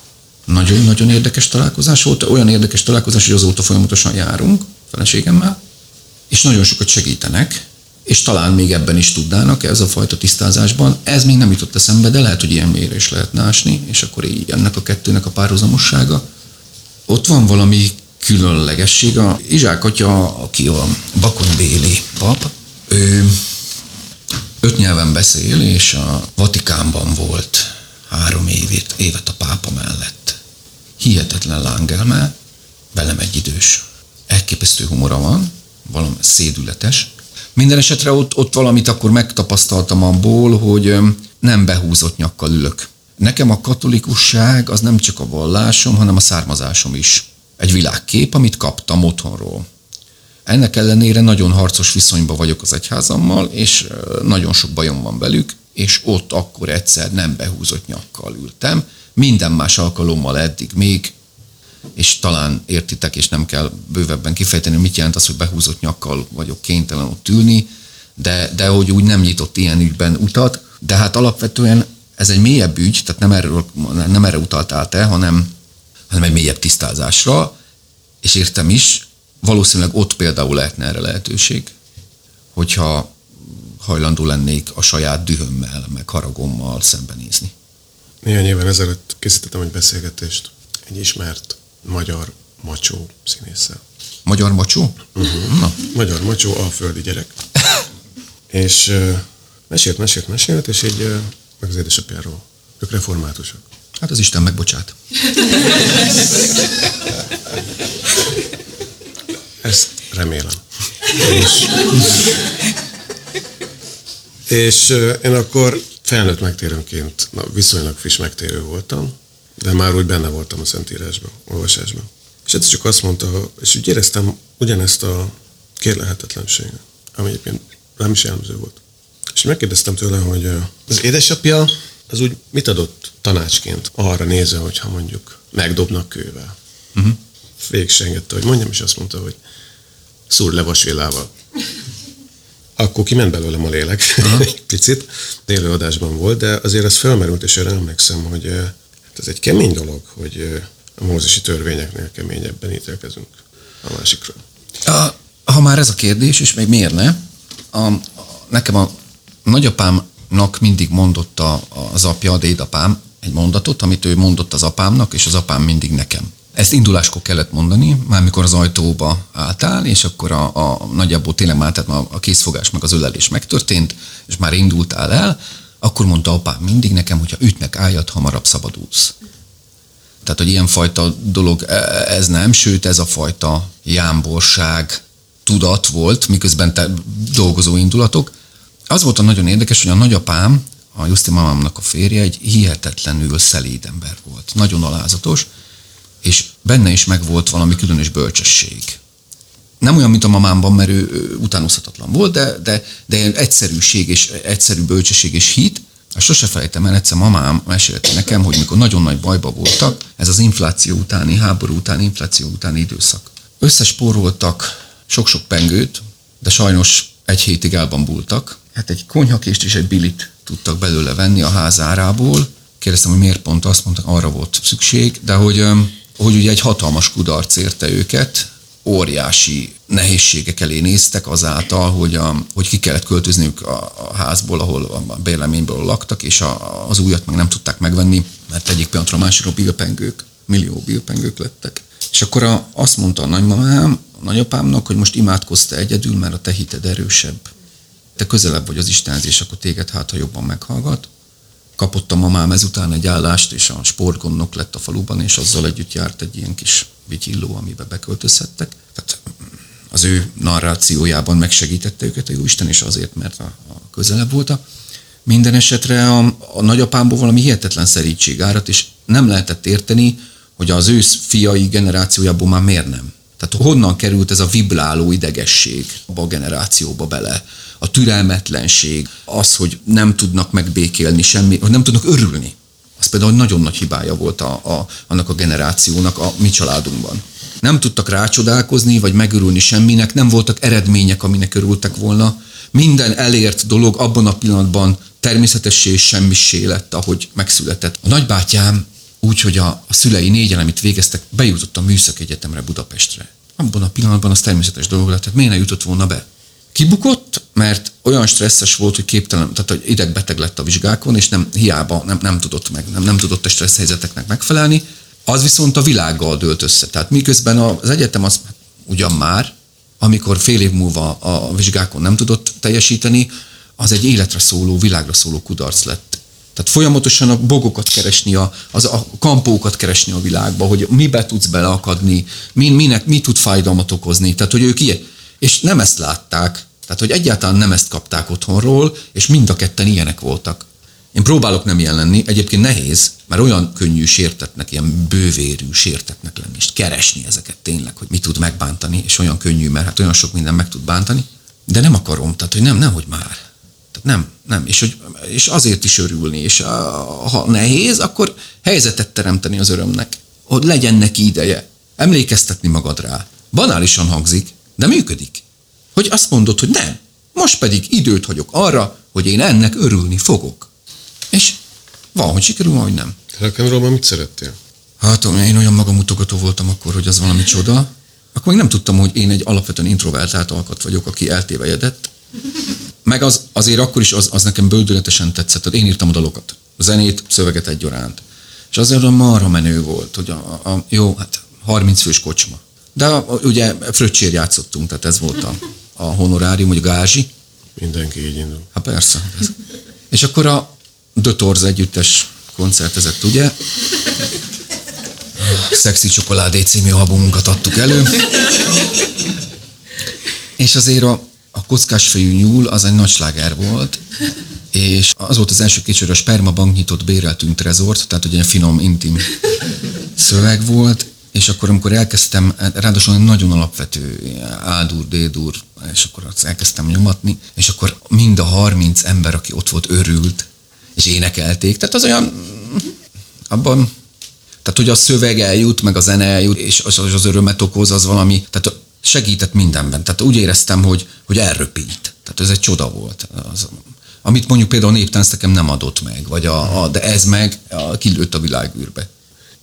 nagyon-nagyon érdekes találkozás volt, olyan érdekes találkozás, hogy azóta folyamatosan járunk feleségemmel, és nagyon sokat segítenek, és talán még ebben is tudnának, ez a fajta tisztázásban. Ez még nem jutott eszembe, de lehet, hogy ilyen mélyre is lehetne ásni, és akkor így ennek a kettőnek a párhuzamossága. Ott van valami különlegesség. A Izsák atya, aki a Bakonybéli pap, ő öt nyelven beszél, és a Vatikánban volt három évét, évet a pápa mellett. Hihetetlen lángelme, velem egy idős. Elképesztő humora van, valami szédületes. Minden esetre ott, ott valamit akkor megtapasztaltam abból, hogy nem behúzott nyakkal ülök. Nekem a katolikusság az nem csak a vallásom, hanem a származásom is. Egy világkép, amit kaptam otthonról. Ennek ellenére nagyon harcos viszonyban vagyok az egyházammal, és nagyon sok bajom van velük, és ott akkor egyszer nem behúzott nyakkal ültem. Minden más alkalommal eddig még, és talán értitek, és nem kell bővebben kifejteni, mit jelent az, hogy behúzott nyakkal vagyok kénytelen ott ülni, de, de hogy úgy nem nyitott ilyen ügyben utat, de hát alapvetően ez egy mélyebb ügy, tehát nem, erről, nem erre utaltál te, hanem, hanem egy mélyebb tisztázásra, és értem is, valószínűleg ott például lehetne erre lehetőség, hogyha hajlandó lennék a saját dühömmel, meg haragommal szembenézni. Néhány éven ezelőtt készítettem egy beszélgetést egy ismert magyar macsó színésszel. Magyar macsó? Uh-huh. Na. Magyar macsó, alföldi gyerek. és uh, mesélt, mesélt, mesélt, és így uh, meg az édesapjáról. Ők reformátusok. Hát az Isten megbocsát. Ezt remélem. És, és én akkor felnőtt megtérőnként, na, viszonylag friss megtérő voltam, de már úgy benne voltam a Szentírásban, olvasásban. És ez csak azt mondta, és úgy éreztem ugyanezt a kérlehetetlenséget, ami egyébként nem is jellemző volt. És megkérdeztem tőle, hogy az édesapja az úgy mit adott tanácsként arra nézve, hogyha mondjuk megdobnak kővel. Uh-huh. Végig engedte, hogy mondjam, és azt mondta, hogy szúr le vasvillával. Akkor kiment belőlem a lélek egy picit. Élőadásban volt, de azért ez felmerült, és erre emlékszem, hogy hát ez egy kemény dolog, hogy a mózesi törvényeknél keményebben ítélkezünk a másikról. A, ha már ez a kérdés, és még miért ne? A, a, nekem a nagyapámnak mindig mondott a, az apja, a dédapám egy mondatot, amit ő mondott az apámnak, és az apám mindig nekem. Ezt induláskor kellett mondani, már mikor az ajtóba álltál, és akkor a, a nagyjából tényleg már, tehát a készfogás meg az ölelés megtörtént, és már indultál el, akkor mondta apám mindig nekem, hogyha ütnek álljat, hamarabb szabadulsz. Tehát, hogy ilyenfajta dolog e, ez nem, sőt ez a fajta jámborság tudat volt, miközben te dolgozó indulatok. Az volt a nagyon érdekes, hogy a nagyapám, a Justi mamámnak a férje egy hihetetlenül szelíd ember volt. Nagyon alázatos, és benne is megvolt valami különös bölcsesség. Nem olyan, mint a mamámban, mert ő, utánozhatatlan volt, de, de, de egyszerűség és egyszerű bölcsesség és hit, azt sose felejtem el, egyszer mamám mesélte nekem, hogy mikor nagyon nagy bajba voltak, ez az infláció utáni, háború utáni, infláció utáni időszak. Összespóroltak sok-sok pengőt, de sajnos egy hétig elbambultak. Hát egy konyhakést és egy bilit tudtak belőle venni a házárából, Kérdeztem, hogy miért pont azt mondta, arra volt szükség, de hogy, hogy ugye egy hatalmas kudarc érte őket, óriási nehézségek elé néztek azáltal, hogy, a, hogy ki kellett költözniük a, a házból, ahol a bérleményből laktak, és a, az újat meg nem tudták megvenni, mert egyik pillanatra a másikra bilpengők, millió bilpengők lettek. És akkor a, azt mondta a nagymamám, a nagyapámnak, hogy most imádkozta egyedül, mert a te hited erősebb. Te közelebb vagy az Istenhez, és akkor téged hát, ha jobban meghallgat. Kapott a mamám ezután egy állást, és a sportgondnok lett a faluban, és azzal együtt járt egy ilyen kis vigyilló, amibe beköltözhettek. Tehát az ő narrációjában megsegítette őket a Jóisten, és azért, mert a, a közelebb volt a minden esetre a, a nagyapámból valami hihetetlen szerítség árat, és nem lehetett érteni, hogy az ő fiai generációjából már miért nem. Tehát honnan került ez a vibráló idegesség abba a generációba bele? A türelmetlenség, az, hogy nem tudnak megbékélni semmi, hogy nem tudnak örülni. Az például nagyon nagy hibája volt a, a, annak a generációnak a mi családunkban. Nem tudtak rácsodálkozni, vagy megörülni semminek, nem voltak eredmények, aminek örültek volna. Minden elért dolog abban a pillanatban természetessé és semmissé lett, ahogy megszületett. A nagybátyám úgy, hogy a, a szülei négyen, amit végeztek, bejutott a Műszaki Egyetemre Budapestre. Abban a pillanatban az természetes dolog lett, tehát miért ne jutott volna be? Kibukott, mert olyan stresszes volt, hogy képtelen, tehát hogy idegbeteg lett a vizsgákon, és nem hiába nem, nem tudott meg, nem, nem tudott a stressz helyzeteknek megfelelni. Az viszont a világgal dőlt össze. Tehát miközben az egyetem az ugyan már, amikor fél év múlva a vizsgákon nem tudott teljesíteni, az egy életre szóló, világra szóló kudarc lett. Tehát folyamatosan a bogokat keresni, a, az a kampókat keresni a világba, hogy mibe tudsz beleakadni, min, minek, mi tud fájdalmat okozni. Tehát, hogy ők ilyen. És nem ezt látták, tehát, hogy egyáltalán nem ezt kapták otthonról, és mind a ketten ilyenek voltak. Én próbálok nem ilyen lenni, egyébként nehéz, mert olyan könnyű sértetnek, ilyen bővérű sértetnek lenni, és keresni ezeket tényleg, hogy mi tud megbántani, és olyan könnyű, mert hát olyan sok minden meg tud bántani, de nem akarom, tehát hogy nem, nem, hogy már. Tehát nem, nem. És, hogy, és azért is örülni. És ha nehéz, akkor helyzetet teremteni az örömnek. Hogy legyen neki ideje. Emlékeztetni magad rá. Banálisan hangzik, de működik. Hogy azt mondod, hogy nem. Most pedig időt hagyok arra, hogy én ennek örülni fogok. És van, hogy sikerül, van, hogy nem. Rock'n'rollban mit szerettél? Hát én olyan magamutogató voltam akkor, hogy az valami csoda. Akkor még nem tudtam, hogy én egy alapvetően introvertált alkat vagyok, aki eltévejedett. Meg az, azért akkor is az, az nekem bődületesen tetszett. Tehát én írtam a dalokat, a zenét, szöveget egyaránt. És azért a marha menő volt, hogy a, a, jó, hát 30 fős kocsma. De a, a, ugye fröccsér játszottunk, tehát ez volt a, a honorárium, vagy a gázsi. Mindenki így indul. Hát persze. Ez. És akkor a The Torz együttes koncertezett, ugye? Szexi Csokoládé című albumunkat adtuk elő. És azért a, a kockásfejű nyúl az egy nagy sláger volt, és az volt az első kicsit, a spermabank nyitott béreltünk trezort, tehát ugye finom, intim szöveg volt, és akkor amikor elkezdtem, ráadásul nagyon alapvető, ádur, dédur, és akkor azt elkezdtem nyomatni, és akkor mind a 30 ember, aki ott volt, örült, és énekelték. Tehát az olyan, abban, tehát hogy a szöveg eljut, meg a zene eljut, és az, az örömet okoz, az valami, tehát segített mindenben. Tehát úgy éreztem, hogy, hogy elröpít. Tehát ez egy csoda volt. Az, amit mondjuk például a néptánc nekem nem adott meg, vagy a, a, de ez meg a, kilőtt a világűrbe.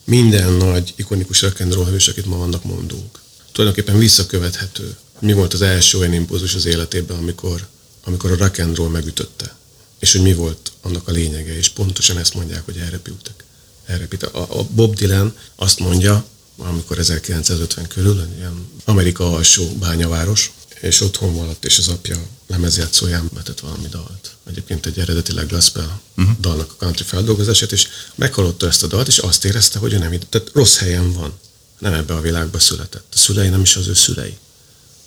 Minden nagy, ikonikus rock'n'roll hős, akit ma vannak mondunk, tulajdonképpen visszakövethető. Mi volt az első olyan impulzus az életében, amikor, amikor a rock'n'roll megütötte? És hogy mi volt annak a lényege, és pontosan ezt mondják, hogy elrepültek. Elrepültek. A, a Bob Dylan azt mondja, amikor 1950 körül, egy ilyen Amerika alsó bányaváros, és otthon valatt, és az apja lemezjátszóján betett valami dalt. Egyébként egy eredetileg gospel uh-huh. dalnak a country feldolgozását, és meghallotta ezt a dalt, és azt érezte, hogy ő nem tehát rossz helyen van. Nem ebbe a világba született. A szülei nem is az ő szülei.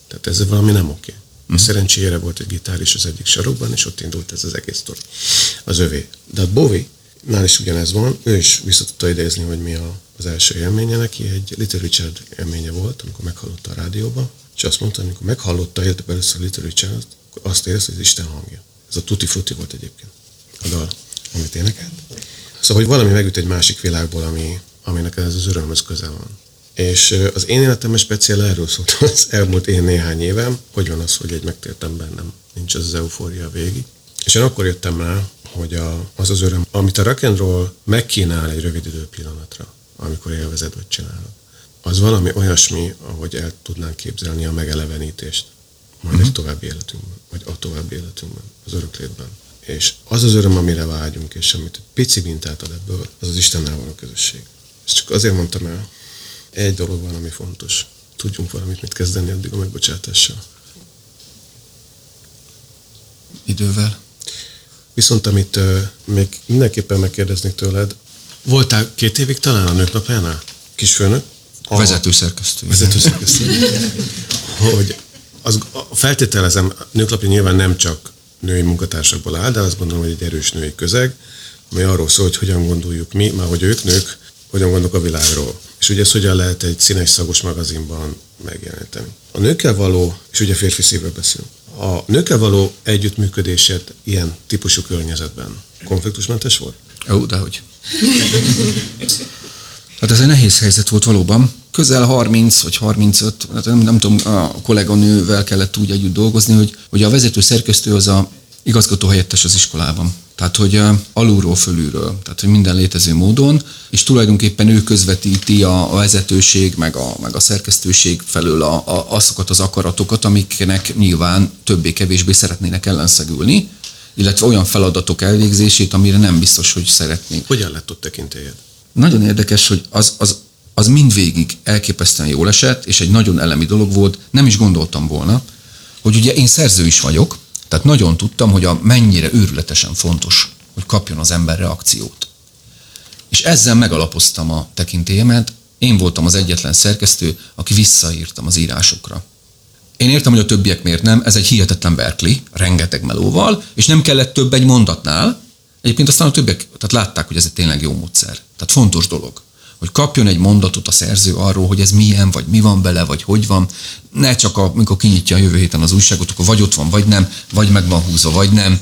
Tehát ez valami nem oké. Uh-huh. Szerencsére volt egy gitár is az egyik sarokban, és ott indult ez az egész tor. Az övé. De a Bowie, nál is ugyanez van, ő is vissza tudta idézni, hogy mi a az első élménye neki egy Little Richard élménye volt, amikor meghallotta a rádióba, és azt mondta, amikor meghallotta életében először Little Richard, akkor azt érezte, hogy az Isten hangja. Ez a Tutti Frutti volt egyébként, a dal, amit énekelt. Szóval, hogy valami megüt egy másik világból, ami, aminek ez az örömhöz közel van. És az én életemben speciál erről szólt az elmúlt én néhány évem, hogy van az, hogy egy megtért emberben nem nincs az, az eufória végig. És én akkor jöttem rá, hogy a, az az öröm, amit a rock megkínál egy rövid idő pillanatra, amikor élvezed vagy csinálod, az valami olyasmi, ahogy el tudnánk képzelni a megelevenítést majd uh-huh. egy további életünkben, vagy a további életünkben, az öröklétben. És az az öröm, amire vágyunk, és amit egy pici mintát ad ebből, az az Istennel való közösség. Ezt csak azért mondtam el, egy dolog van, ami fontos. Tudjunk valamit mit kezdeni addig a megbocsátással. Idővel. Viszont amit uh, még mindenképpen megkérdeznék tőled, voltál két évig talán a nők napjánál? Kisfőnök? A vezetőszerkesztő. Vezetőszerkesztő. hogy az, feltételezem, a nőklapja nyilván nem csak női munkatársakból áll, de azt gondolom, hogy egy erős női közeg, ami arról szól, hogy hogyan gondoljuk mi, már hogy ők nők, hogyan gondolok a világról. És ugye ezt hogyan lehet egy színes szagos magazinban megjeleníteni. A nőkkel való, és ugye férfi szívről beszélünk, a nőkkel való együttműködésed ilyen típusú környezetben konfliktusmentes volt? Ó, dehogy. Hát ez egy nehéz helyzet volt valóban. Közel 30 vagy 35, hát nem, nem tudom, a kolléganővel kellett úgy együtt dolgozni, hogy, hogy a vezető szerkesztő az a igazgató helyettes az iskolában. Tehát, hogy alulról fölülről, tehát, hogy minden létező módon, és tulajdonképpen ő közvetíti a vezetőség, meg a, meg a szerkesztőség felől a, a, azokat az akaratokat, amiknek nyilván többé-kevésbé szeretnének ellenszegülni, illetve olyan feladatok elvégzését, amire nem biztos, hogy szeretnénk. Hogyan lett ott tekintélyed? Nagyon érdekes, hogy az, az, az mindvégig elképesztően jól esett, és egy nagyon elemi dolog volt, nem is gondoltam volna, hogy ugye én szerző is vagyok, tehát nagyon tudtam, hogy a mennyire őrületesen fontos, hogy kapjon az ember reakciót. És ezzel megalapoztam a tekintélyemet, én voltam az egyetlen szerkesztő, aki visszaírtam az írásokra. Én értem, hogy a többiek miért nem, ez egy hihetetlen Berkeley, rengeteg melóval, és nem kellett több egy mondatnál. Egyébként aztán a többiek tehát látták, hogy ez egy tényleg jó módszer. Tehát fontos dolog hogy kapjon egy mondatot a szerző arról, hogy ez milyen, vagy mi van bele, vagy hogy van. Ne csak amikor kinyitja a jövő héten az újságot, akkor vagy ott van, vagy nem, vagy meg van húzva, vagy nem,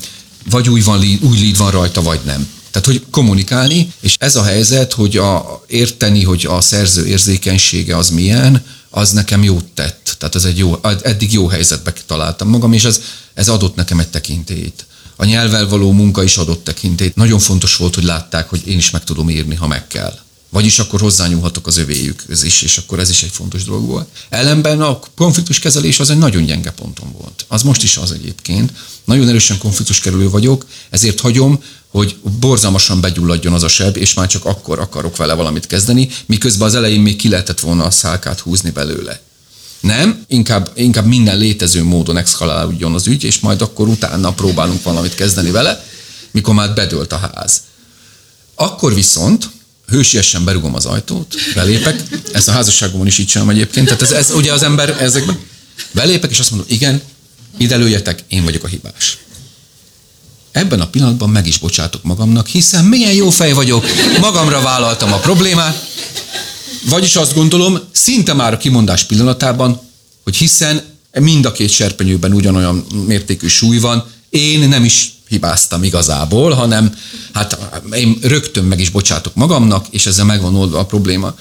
vagy új, van, új lead van rajta, vagy nem. Tehát, hogy kommunikálni, és ez a helyzet, hogy a, érteni, hogy a szerző érzékenysége az milyen, az nekem jót tett. Tehát ez egy jó, eddig jó helyzetbe találtam magam, és ez, ez adott nekem egy tekintélyt. A nyelvvel való munka is adott tekintélyt. Nagyon fontos volt, hogy látták, hogy én is meg tudom írni, ha meg kell. Vagyis akkor hozzányúlhatok az övéjükhöz is, és akkor ez is egy fontos dolog volt. Ellenben a konfliktuskezelés az egy nagyon gyenge ponton volt. Az most is az egyébként. Nagyon erősen konfliktuskerülő vagyok, ezért hagyom, hogy borzalmasan begyulladjon az a seb, és már csak akkor akarok vele valamit kezdeni, miközben az elején még ki lehetett volna a szálkát húzni belőle. Nem, inkább, inkább minden létező módon exhalálódjon az ügy, és majd akkor utána próbálunk valamit kezdeni vele, mikor már bedőlt a ház. Akkor viszont hősiesen berugom az ajtót, belépek, ezt a házasságomon is így sem egyébként, tehát ez, ez ugye az ember ezekben, belépek, és azt mondom, igen, ide lőjetek, én vagyok a hibás. Ebben a pillanatban meg is bocsátok magamnak, hiszen milyen jó fej vagyok, magamra vállaltam a problémát, vagyis azt gondolom, szinte már a kimondás pillanatában, hogy hiszen mind a két serpenyőben ugyanolyan mértékű súly van, én nem is hibáztam igazából, hanem hát én rögtön meg is bocsátok magamnak, és ezzel megvan oldva a probléma.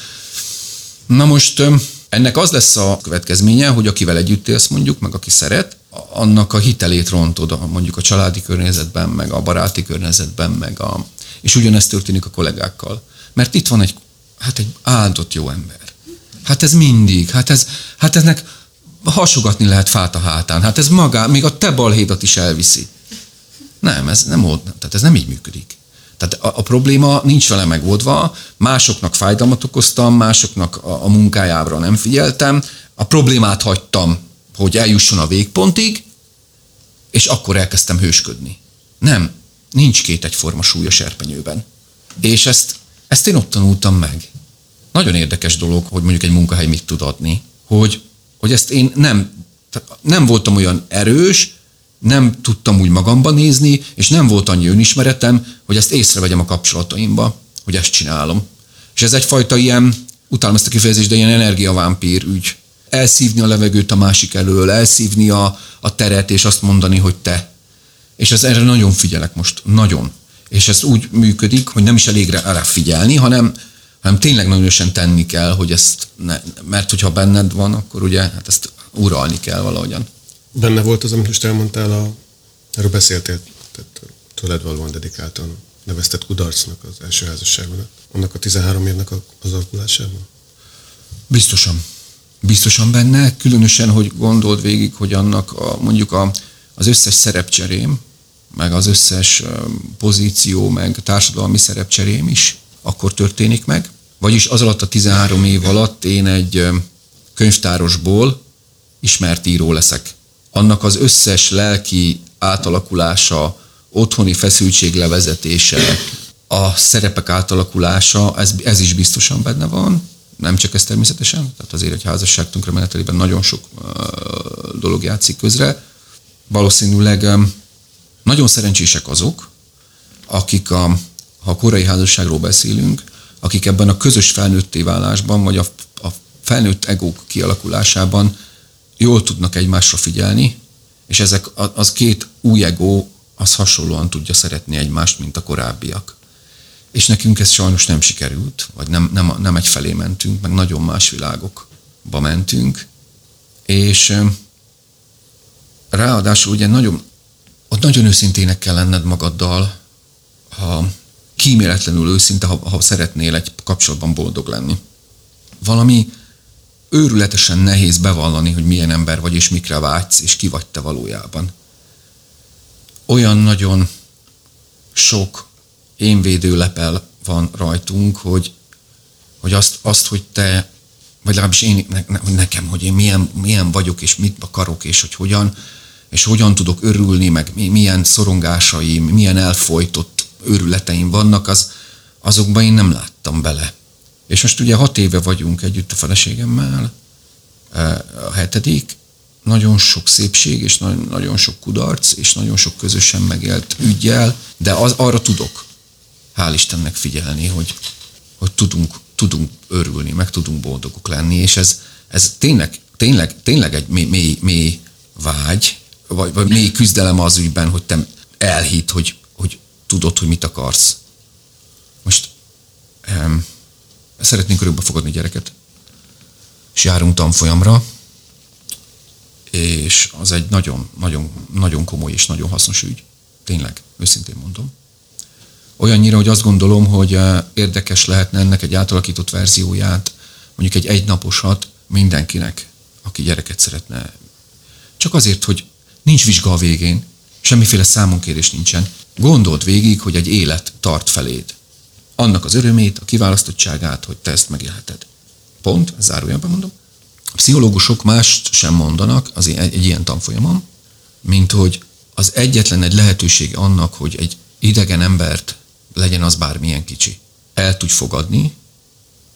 Na most ennek az lesz a következménye, hogy akivel együtt élsz mondjuk, meg aki szeret, annak a hitelét rontod mondjuk a családi környezetben, meg a baráti környezetben, meg a... És ugyanezt történik a kollégákkal. Mert itt van egy, hát egy áldott jó ember. Hát ez mindig, hát ez, hát eznek hasogatni lehet fát a hátán. Hát ez magá, még a te balhédat is elviszi. Nem, ez nem tehát ez nem így működik. Tehát a, a probléma nincs vele megoldva, másoknak fájdalmat okoztam, másoknak a, a munkájára nem figyeltem, a problémát hagytam, hogy eljusson a végpontig, és akkor elkezdtem hősködni. Nem, nincs két egyforma súly a serpenyőben. És ezt, ezt én ott tanultam meg. Nagyon érdekes dolog, hogy mondjuk egy munkahely mit tud adni, hogy, hogy ezt én nem, nem voltam olyan erős, nem tudtam úgy magamba nézni, és nem volt annyi önismeretem, hogy ezt észrevegyem a kapcsolataimba, hogy ezt csinálom. És ez egyfajta ilyen, utálom ezt a kifejezést, de ilyen energiavámpír ügy. Elszívni a levegőt a másik elől, elszívni a, a teret, és azt mondani, hogy te. És ez erre nagyon figyelek most, nagyon. És ez úgy működik, hogy nem is elég rá figyelni, hanem, hanem tényleg nagyon erősen tenni kell, hogy ezt, ne, mert hogyha benned van, akkor ugye hát ezt uralni kell valahogyan. Benne volt az, amit most elmondtál, a, erről beszéltél, tehát tőled valóan dedikáltan neveztet kudarcnak az első házasságodat? Annak a 13 évnek az alakulásában? Biztosan. Biztosan benne, különösen, hogy gondold végig, hogy annak a, mondjuk a, az összes szerepcserém, meg az összes pozíció, meg társadalmi szerepcserém is akkor történik meg. Vagyis az alatt a 13 év alatt én egy könyvtárosból ismert író leszek. Annak az összes lelki átalakulása, otthoni feszültség levezetése, a szerepek átalakulása, ez, ez is biztosan benne van, nem csak ez természetesen, tehát azért egy házasság tönkremenetelében nagyon sok uh, dolog játszik közre. Valószínűleg um, nagyon szerencsések azok, akik, a, ha a korai házasságról beszélünk, akik ebben a közös felnőtté válásban, vagy a, a felnőtt egók kialakulásában jól tudnak egymásra figyelni, és ezek az két új egó az hasonlóan tudja szeretni egymást, mint a korábbiak. És nekünk ez sajnos nem sikerült, vagy nem, nem, nem egy felé mentünk, meg nagyon más világokba mentünk, és ráadásul ugye nagyon, ott nagyon őszintének kell lenned magaddal, ha kíméletlenül őszinte, ha, ha szeretnél egy kapcsolatban boldog lenni. Valami őrületesen nehéz bevallani, hogy milyen ember vagy, és mikre vágysz, és ki vagy te valójában. Olyan nagyon sok énvédő lepel van rajtunk, hogy, hogy azt, azt, hogy te, vagy legalábbis én, ne, ne, nekem, hogy én milyen, milyen vagyok, és mit akarok, és hogy hogyan, és hogyan tudok örülni, meg milyen szorongásaim, milyen elfolytott őrületeim vannak, az, azokban én nem láttam bele. És most ugye hat éve vagyunk együtt a feleségemmel, e, a hetedik, nagyon sok szépség, és nagyon sok kudarc, és nagyon sok közösen megélt ügyjel, de az, arra tudok, hál' Istennek figyelni, hogy, hogy tudunk, tudunk örülni, meg tudunk boldogok lenni, és ez, ez tényleg, tényleg, tényleg egy mély, mély, mély vágy, vagy, vagy mély küzdelem az ügyben, hogy te elhitt, hogy, hogy tudod, hogy mit akarsz. Most um, szeretnénk örökbe fogadni gyereket, és járunk tanfolyamra, és az egy nagyon, nagyon, nagyon komoly és nagyon hasznos ügy. Tényleg, őszintén mondom. Olyannyira, hogy azt gondolom, hogy eh, érdekes lehetne ennek egy átalakított verzióját, mondjuk egy egynaposat mindenkinek, aki gyereket szeretne. Csak azért, hogy nincs vizsga a végén, semmiféle számonkérés nincsen. Gondold végig, hogy egy élet tart feléd. Annak az örömét, a kiválasztottságát, hogy te ezt megélheted. Pont, zárójelben mondom. A pszichológusok mást sem mondanak az egy, egy ilyen tanfolyamon, mint hogy az egyetlen egy lehetőség annak, hogy egy idegen embert legyen az bármilyen kicsi, el tudj fogadni,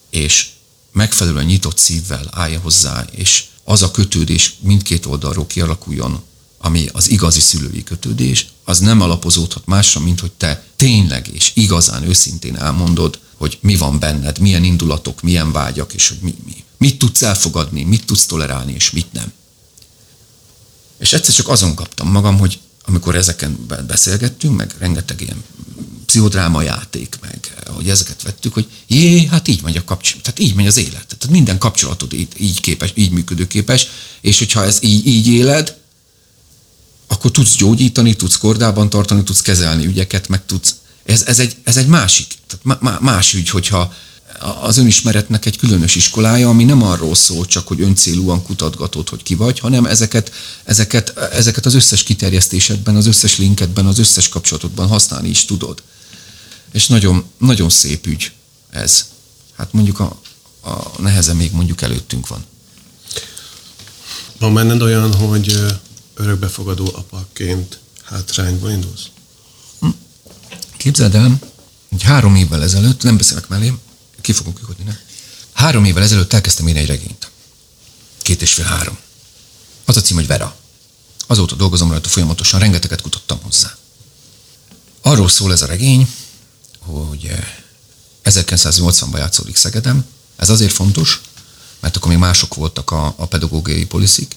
és megfelelően nyitott szívvel állja hozzá, és az a kötődés mindkét oldalról kialakuljon, ami az igazi szülői kötődés, az nem alapozódhat másra, mint hogy te tényleg és igazán őszintén elmondod, hogy mi van benned, milyen indulatok, milyen vágyak, és hogy mi, mi, mit tudsz elfogadni, mit tudsz tolerálni, és mit nem. És egyszer csak azon kaptam magam, hogy amikor ezeken beszélgettünk, meg rengeteg ilyen pszichodráma játék, meg hogy ezeket vettük, hogy jé, hát így megy a kapcsolat, tehát így megy az élet. Tehát minden kapcsolatod így, így képes, így működőképes, és hogyha ez így, így éled, akkor tudsz gyógyítani, tudsz kordában tartani, tudsz kezelni ügyeket, meg tudsz. Ez, ez, egy, ez egy másik, tehát más ügy, hogyha az önismeretnek egy különös iskolája, ami nem arról szól csak, hogy öncélúan kutatgatod, hogy ki vagy, hanem ezeket, ezeket, ezeket az összes kiterjesztésedben, az összes linketben, az összes kapcsolatodban használni is tudod. És nagyon, nagyon szép ügy ez. Hát mondjuk a, a neheze még mondjuk előttünk van. Van benned olyan, hogy örökbefogadó apaként hátrányba indulsz? Hm. Képzeld el, hogy három évvel ezelőtt, nem beszélek mellé, ki fogunk kikodni, ne? Három évvel ezelőtt elkezdtem írni egy regényt. Két és fél három. Az a cím, hogy Vera. Azóta dolgozom rajta folyamatosan, rengeteget kutattam hozzá. Arról szól ez a regény, hogy 1980-ban eh, játszódik Szegedem. Ez azért fontos, mert akkor még mások voltak a, a pedagógiai poliszik.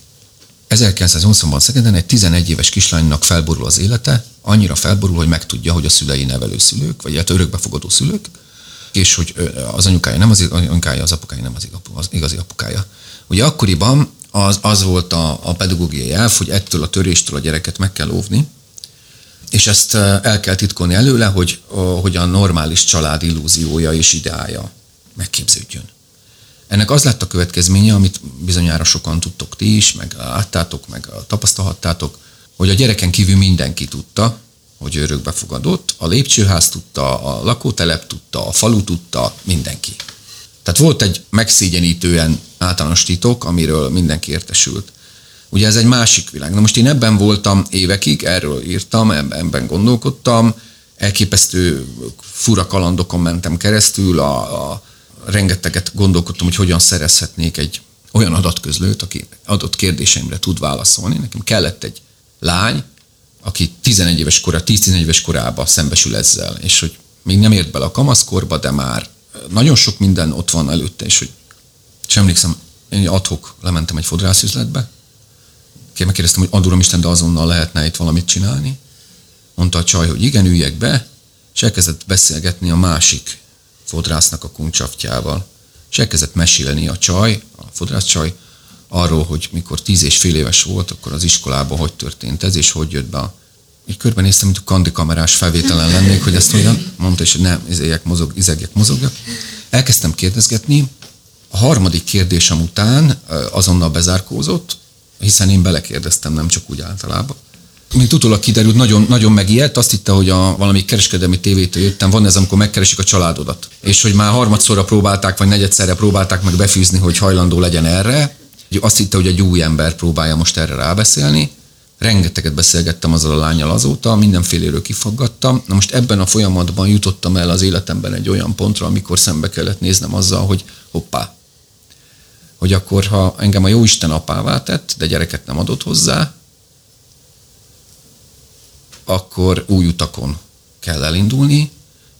1980-ban Szegeden egy 11 éves kislánynak felborul az élete, annyira felborul, hogy megtudja, hogy a szülei nevelőszülők, vagy hát örökbefogadó szülők, és hogy az anyukája nem az anyukája, az apukája nem az, az igazi apukája. Ugye akkoriban az, az volt a, a pedagógiai elf, hogy ettől a töréstől a gyereket meg kell óvni, és ezt el kell titkolni előle, hogy, hogy a normális család illúziója és ideája megképződjön. Ennek az lett a következménye, amit bizonyára sokan tudtok ti is, meg láttátok, meg tapasztalhattátok, hogy a gyereken kívül mindenki tudta, hogy örökbefogadott, a lépcsőház tudta, a lakótelep tudta, a falu tudta, mindenki. Tehát volt egy megszégyenítően általános titok, amiről mindenki értesült. Ugye ez egy másik világ. Na most én ebben voltam évekig, erről írtam, ebben gondolkodtam, elképesztő fura kalandokon mentem keresztül, a, a rengeteget gondolkodtam, hogy hogyan szerezhetnék egy olyan adatközlőt, aki adott kérdéseimre tud válaszolni. Nekem kellett egy lány, aki 11 éves kora, 10-11 éves korában szembesül ezzel, és hogy még nem ért bele a kamaszkorba, de már nagyon sok minden ott van előtte, és hogy és emlékszem, én adhok lementem egy fodrászüzletbe, megkérdeztem, hogy Aduram Isten, de azonnal lehetne itt valamit csinálni. Mondta a csaj, hogy igen, üljek be, és elkezdett beszélgetni a másik fodrásznak a kuncsaftjával. És elkezdett mesélni a csaj, a fodrász csaj, arról, hogy mikor tíz és fél éves volt, akkor az iskolában hogy történt ez, és hogy jött be a így körbenéztem, mint a kandikamerás felvételen lennék, hogy ezt hogyan mondta, és hogy nem, izéljek, mozog, izegjek, mozogjak. Elkezdtem kérdezgetni, a harmadik kérdésem után azonnal bezárkózott, hiszen én belekérdeztem, nem csak úgy általában. Mint utólag kiderült, nagyon, nagyon megijedt, azt hitte, hogy a valami kereskedelmi tévétől jöttem, van ez, amikor megkeresik a családodat. És hogy már harmadszorra próbálták, vagy negyedszerre próbálták meg befűzni, hogy hajlandó legyen erre. Azt hitte, hogy egy új ember próbálja most erre rábeszélni. Rengeteget beszélgettem azzal a lányjal azóta, mindenféléről kifaggattam. Na most ebben a folyamatban jutottam el az életemben egy olyan pontra, amikor szembe kellett néznem azzal, hogy hoppá, hogy akkor, ha engem a Jóisten apává tett, de gyereket nem adott hozzá, akkor új utakon kell elindulni,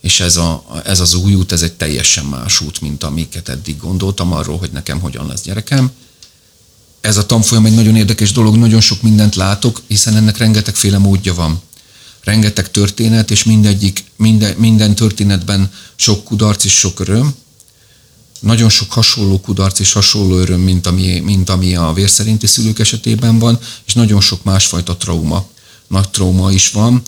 és ez, a, ez az új út, ez egy teljesen más út, mint amiket eddig gondoltam arról, hogy nekem hogyan lesz gyerekem. Ez a tanfolyam egy nagyon érdekes dolog, nagyon sok mindent látok, hiszen ennek rengetegféle módja van. Rengeteg történet, és mindegyik, minden, minden történetben sok kudarc és sok öröm, nagyon sok hasonló kudarc és hasonló öröm, mint ami, mint ami a vérszerinti szülők esetében van, és nagyon sok másfajta trauma, nagy trauma is van.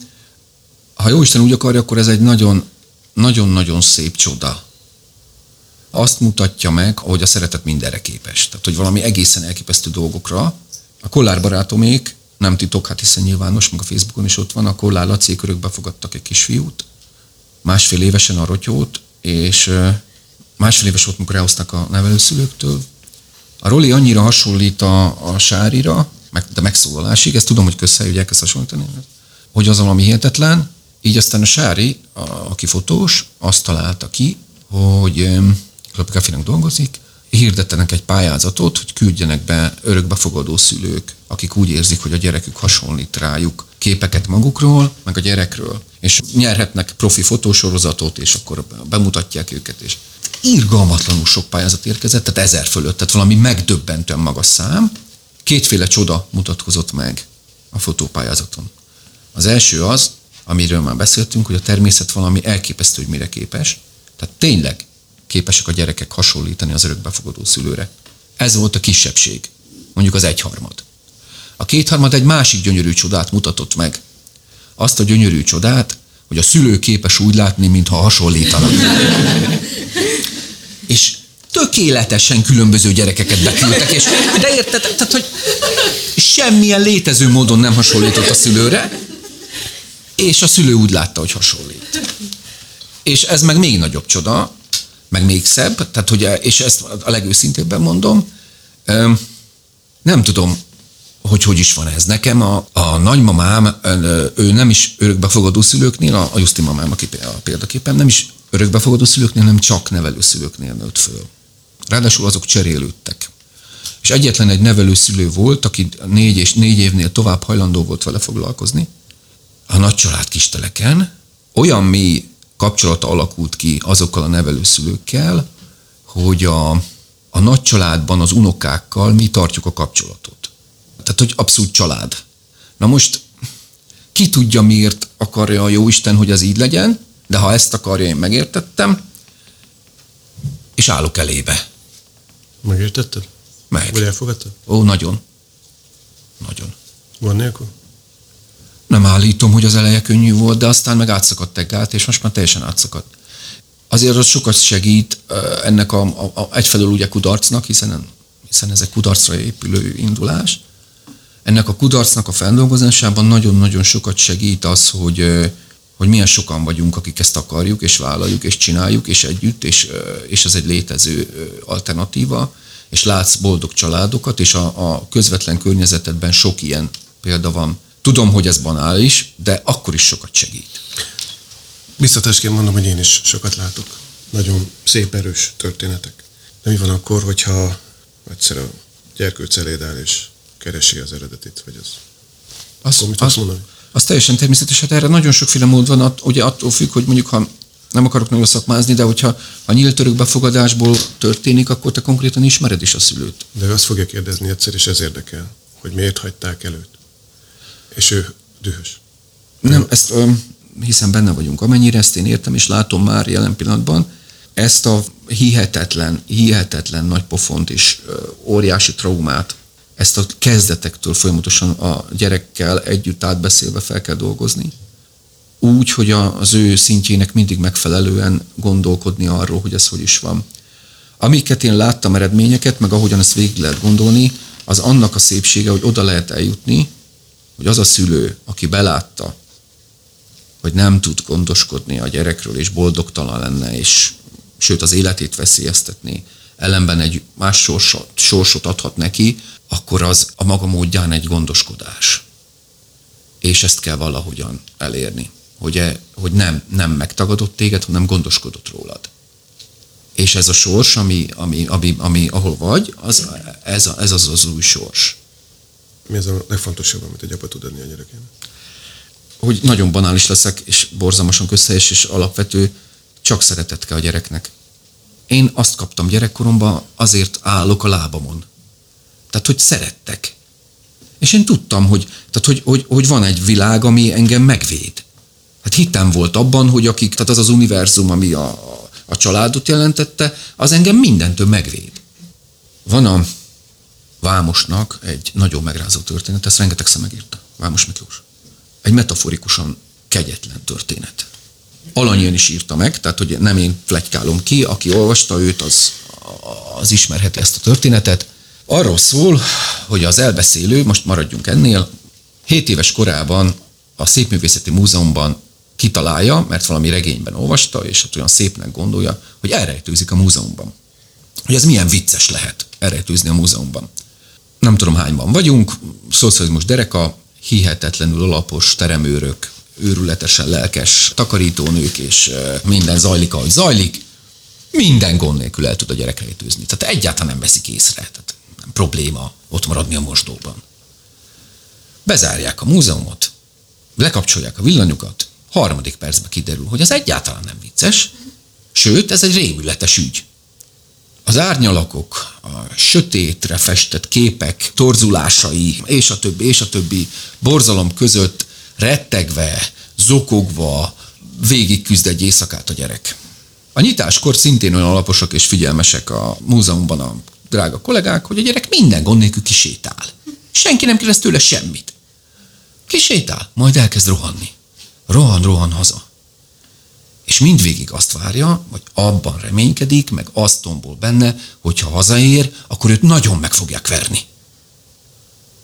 Ha jó Isten úgy akarja, akkor ez egy nagyon, nagyon-nagyon szép csoda. Azt mutatja meg, hogy a szeretet mindenre képes. Tehát, hogy valami egészen elképesztő dolgokra. A kollár barátomék, nem titok, hát hiszen nyilvános, meg a Facebookon is ott van, a kollár Laci körökbe fogadtak egy kisfiút, másfél évesen a rotyót, és másfél éves volt, amikor elhozták a nevelőszülőktől. A Roli annyira hasonlít a, a Sárira, meg, de megszólalásig, ezt tudom, hogy közhely, hogy elkezd hasonlítani, hogy az valami hihetetlen, így aztán a Sári, a, aki fotós, azt találta ki, hogy Klapikafének dolgozik, hirdettenek egy pályázatot, hogy küldjenek be örökbefogadó szülők, akik úgy érzik, hogy a gyerekük hasonlít rájuk képeket magukról, meg a gyerekről. És nyerhetnek profi fotósorozatot, és akkor bemutatják őket, és irgalmatlanul sok pályázat érkezett, tehát ezer fölött, tehát valami megdöbbentően magas szám. Kétféle csoda mutatkozott meg a fotópályázaton. Az első az, amiről már beszéltünk, hogy a természet valami elképesztő, hogy mire képes. Tehát tényleg képesek a gyerekek hasonlítani az örökbefogadó szülőre. Ez volt a kisebbség, mondjuk az egyharmad. A kétharmad egy másik gyönyörű csodát mutatott meg. Azt a gyönyörű csodát, hogy a szülő képes úgy látni, mintha hasonlítanak és tökéletesen különböző gyerekeket beküldtek, és de érted, tehát, hogy semmilyen létező módon nem hasonlított a szülőre, és a szülő úgy látta, hogy hasonlít. És ez meg még nagyobb csoda, meg még szebb, tehát hogy, és ezt a legőszintébben mondom, nem tudom, hogy hogy is van ez. Nekem a, a nagymamám, ő nem is örökbefogadó szülőknél, a, a Justi mamám, aki példaképpen, nem is örökbefogadó szülőknél, nem csak nevelőszülőknél nőtt föl. Ráadásul azok cserélődtek. És egyetlen egy nevelőszülő volt, aki négy és négy évnél tovább hajlandó volt vele foglalkozni. A nagy család kisteleken olyan mély kapcsolata alakult ki azokkal a nevelőszülőkkel, hogy a, a nagy családban az unokákkal mi tartjuk a kapcsolatot. Tehát, hogy abszolút család. Na most ki tudja, miért akarja a Jóisten, hogy ez így legyen, de ha ezt akarja, én megértettem, és állok elébe. Megértetted? Meg. Vagy elfogadtad? Ó, nagyon. Nagyon. Van nélkül? Nem állítom, hogy az eleje könnyű volt, de aztán meg átszakadt egy gát, és most már teljesen átszakadt. Azért az sokat segít ennek a, a, a egyfelől ugye kudarcnak, hiszen, hiszen ez egy kudarcra épülő indulás. Ennek a kudarcnak a feldolgozásában nagyon-nagyon sokat segít az, hogy, hogy milyen sokan vagyunk, akik ezt akarjuk, és vállaljuk, és csináljuk, és együtt, és, és ez egy létező alternatíva, és látsz boldog családokat, és a, a közvetlen környezetedben sok ilyen példa van. Tudom, hogy ez banális, de akkor is sokat segít. Biztatásként mondom, hogy én is sokat látok. Nagyon szép, erős történetek. De mi van akkor, hogyha egyszer a gyerkőc eléd áll, és keresi az eredetit, vagy az? Az, akkor mit az, mondani? Az teljesen természetes, hát erre nagyon sokféle mód van, ugye attól függ, hogy mondjuk ha nem akarok nagyon szakmázni, de hogyha a nyílt örökbefogadásból történik, akkor te konkrétan ismered is a szülőt. De azt fogja kérdezni egyszer, és ez érdekel, hogy miért hagyták előtt. És ő dühös. Nem, ezt hiszen benne vagyunk. Amennyire ezt én értem, és látom már jelen pillanatban, ezt a hihetetlen, hihetetlen nagy pofont és óriási traumát, ezt a kezdetektől folyamatosan a gyerekkel együtt átbeszélve fel kell dolgozni. Úgy, hogy az ő szintjének mindig megfelelően gondolkodni arról, hogy ez hogy is van. Amiket én láttam eredményeket, meg ahogyan ezt végig lehet gondolni, az annak a szépsége, hogy oda lehet eljutni, hogy az a szülő, aki belátta, hogy nem tud gondoskodni a gyerekről, és boldogtalan lenne, és sőt az életét veszélyeztetni, ellenben egy más sorsot, sorsot adhat neki, akkor az a maga módján egy gondoskodás. És ezt kell valahogyan elérni. Hogy, e, hogy nem, nem megtagadott téged, hanem gondoskodott rólad. És ez a sors, ami, ami, ami, ami ahol vagy, az, ez, a, ez az az új sors. Mi az a legfontosabb, amit egy apa tud adni a gyerekének? Hogy nagyon banális leszek, és borzalmasan közhelyes, és alapvető, csak szeretet kell a gyereknek. Én azt kaptam gyerekkoromban, azért állok a lábamon. Tehát, hogy szerettek. És én tudtam, hogy, tehát, hogy, hogy, hogy van egy világ, ami engem megvéd. Hát hittem volt abban, hogy akik, tehát az az univerzum, ami a, a családot jelentette, az engem mindentől megvéd. Van a Vámosnak egy nagyon megrázó történet, ezt rengeteg megírta, Vámos Miklós. Egy metaforikusan kegyetlen történet. Alanyian is írta meg, tehát hogy nem én flegykálom ki, aki olvasta őt, az, az ismerheti ezt a történetet. Arról szól, hogy az elbeszélő, most maradjunk ennél, 7 éves korában a Szépművészeti Múzeumban kitalálja, mert valami regényben olvasta, és hát olyan szépnek gondolja, hogy elrejtőzik a múzeumban. Hogy ez milyen vicces lehet elrejtőzni a múzeumban. Nem tudom hányban vagyunk, szocializmus dereka, hihetetlenül alapos teremőrök, őrületesen lelkes takarítónők, és minden zajlik, ahogy zajlik, minden gond nélkül el tud a gyerek rejtőzni. Tehát egyáltalán nem veszik észre. Probléma ott maradni a mosdóban. Bezárják a múzeumot, lekapcsolják a villanyokat, harmadik percben kiderül, hogy az egyáltalán nem vicces, sőt, ez egy rémületes ügy. Az árnyalakok, a sötétre festett képek torzulásai, és a többi, és a többi borzalom között rettegve, zokogva végig küzd egy éjszakát a gyerek. A nyitáskor szintén olyan alaposak és figyelmesek a múzeumban a drága kollégák, hogy a gyerek minden gond nélkül kisétál. Senki nem kérdez tőle semmit. Kisétál, majd elkezd rohanni. Rohan, rohan haza. És mindvégig azt várja, vagy abban reménykedik, meg azt tombol benne, hogy ha hazaér, akkor őt nagyon meg fogják verni.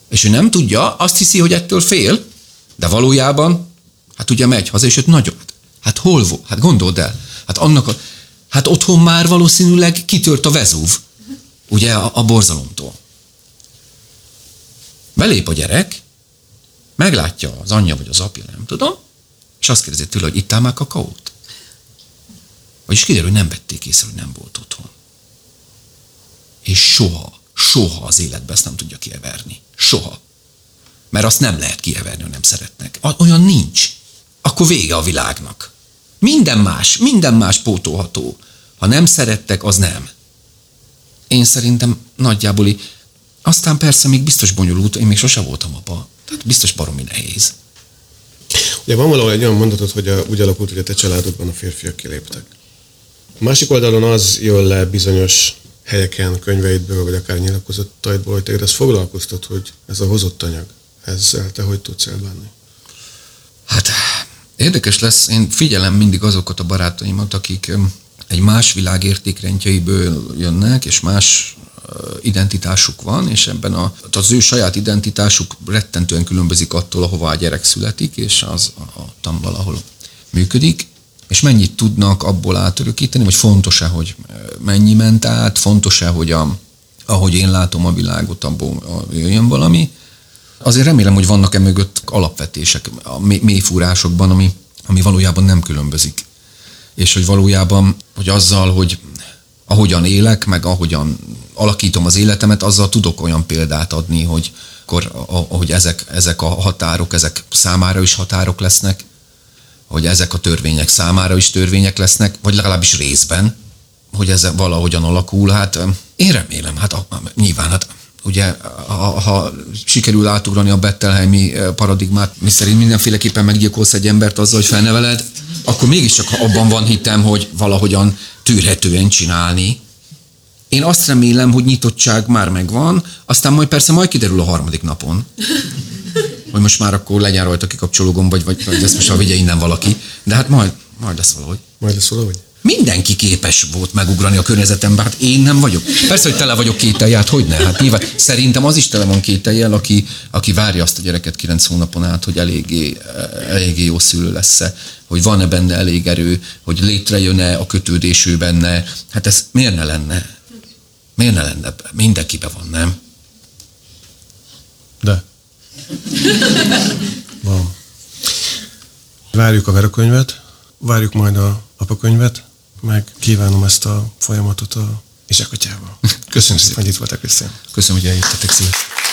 És ő nem tudja, azt hiszi, hogy ettől fél, de valójában, hát ugye megy haza, és őt nagyon. Hát hol volt? Hát gondold el. Hát annak a, hát otthon már valószínűleg kitört a vezúv, ugye a, a borzalomtól. Belép a gyerek, meglátja az anyja vagy az apja, nem tudom, és azt kérdezi tőle, hogy itt már kakaót. Vagyis kiderül, hogy nem vették észre, hogy nem volt otthon. És soha, soha az életben ezt nem tudja kieverni. Soha. Mert azt nem lehet kieverni, ha nem szeretnek. Olyan nincs. Akkor vége a világnak. Minden más, minden más pótolható. Ha nem szerettek, az nem. Én szerintem nagyjából aztán persze még biztos bonyolult, én még sose voltam apa. Tehát biztos baromi nehéz. Ugye van valahol egy olyan mondatot, hogy a, úgy alakult, hogy a te családodban a férfiak kiléptek. A másik oldalon az jön le bizonyos helyeken, könyveidből, vagy akár nyilatkozataidból, hogy téged ez foglalkoztat, hogy ez a hozott anyag, ezzel te hogy tudsz elbánni? Hát érdekes lesz, én figyelem mindig azokat a barátaimat, akik egy más világ értékrendjeiből jönnek, és más identitásuk van, és ebben a, az ő saját identitásuk rettentően különbözik attól, ahová a gyerek születik, és az tam valahol működik, és mennyit tudnak abból átörökíteni, vagy fontos-e, hogy mennyi ment át, fontos-e, hogy a, ahogy én látom a világot, abból jöjjön valami. Azért remélem, hogy vannak e mögött alapvetések a mélyfúrásokban, ami, ami valójában nem különbözik. És hogy valójában, hogy azzal, hogy ahogyan élek, meg ahogyan alakítom az életemet, azzal tudok olyan példát adni, hogy akkor, ahogy ezek, ezek a határok, ezek számára is határok lesznek, hogy ezek a törvények számára is törvények lesznek, vagy legalábbis részben, hogy ez valahogyan alakul. Hát én remélem, hát nyilván, hát ugye, ha, ha sikerül átugrani a Bettelheimi paradigmát, mi szerint mindenféleképpen meggyilkolsz egy embert azzal, hogy felneveled, akkor mégiscsak abban van hitem, hogy valahogyan tűrhetően csinálni. Én azt remélem, hogy nyitottság már megvan, aztán majd persze majd kiderül a harmadik napon, hogy most már akkor legyen rajta kikapcsoló vagy, vagy, vagy ezt most már vigye innen valaki. De hát majd, majd lesz valahogy. Majd lesz valahogy? Mindenki képes volt megugrani a környezetemben, hát én nem vagyok. Persze, hogy tele vagyok kételjel, hát hogy ne? Hát nyilván szerintem az is tele van kételjel, aki, aki várja azt a gyereket kilenc hónapon át, hogy eléggé, eléggé jó szülő lesz-e, hogy van-e benne elég erő, hogy létrejön-e a kötődés ő benne. Hát ez miért ne lenne? Miért ne lenne? Mindenkibe van, nem? De. Van. Várjuk a verokönyvet, várjuk majd a apakönyvet, meg kívánom ezt a folyamatot a Izsakotyával. Köszönöm szépen, hogy itt voltak. Köszönöm, hogy eljöttetek szépen.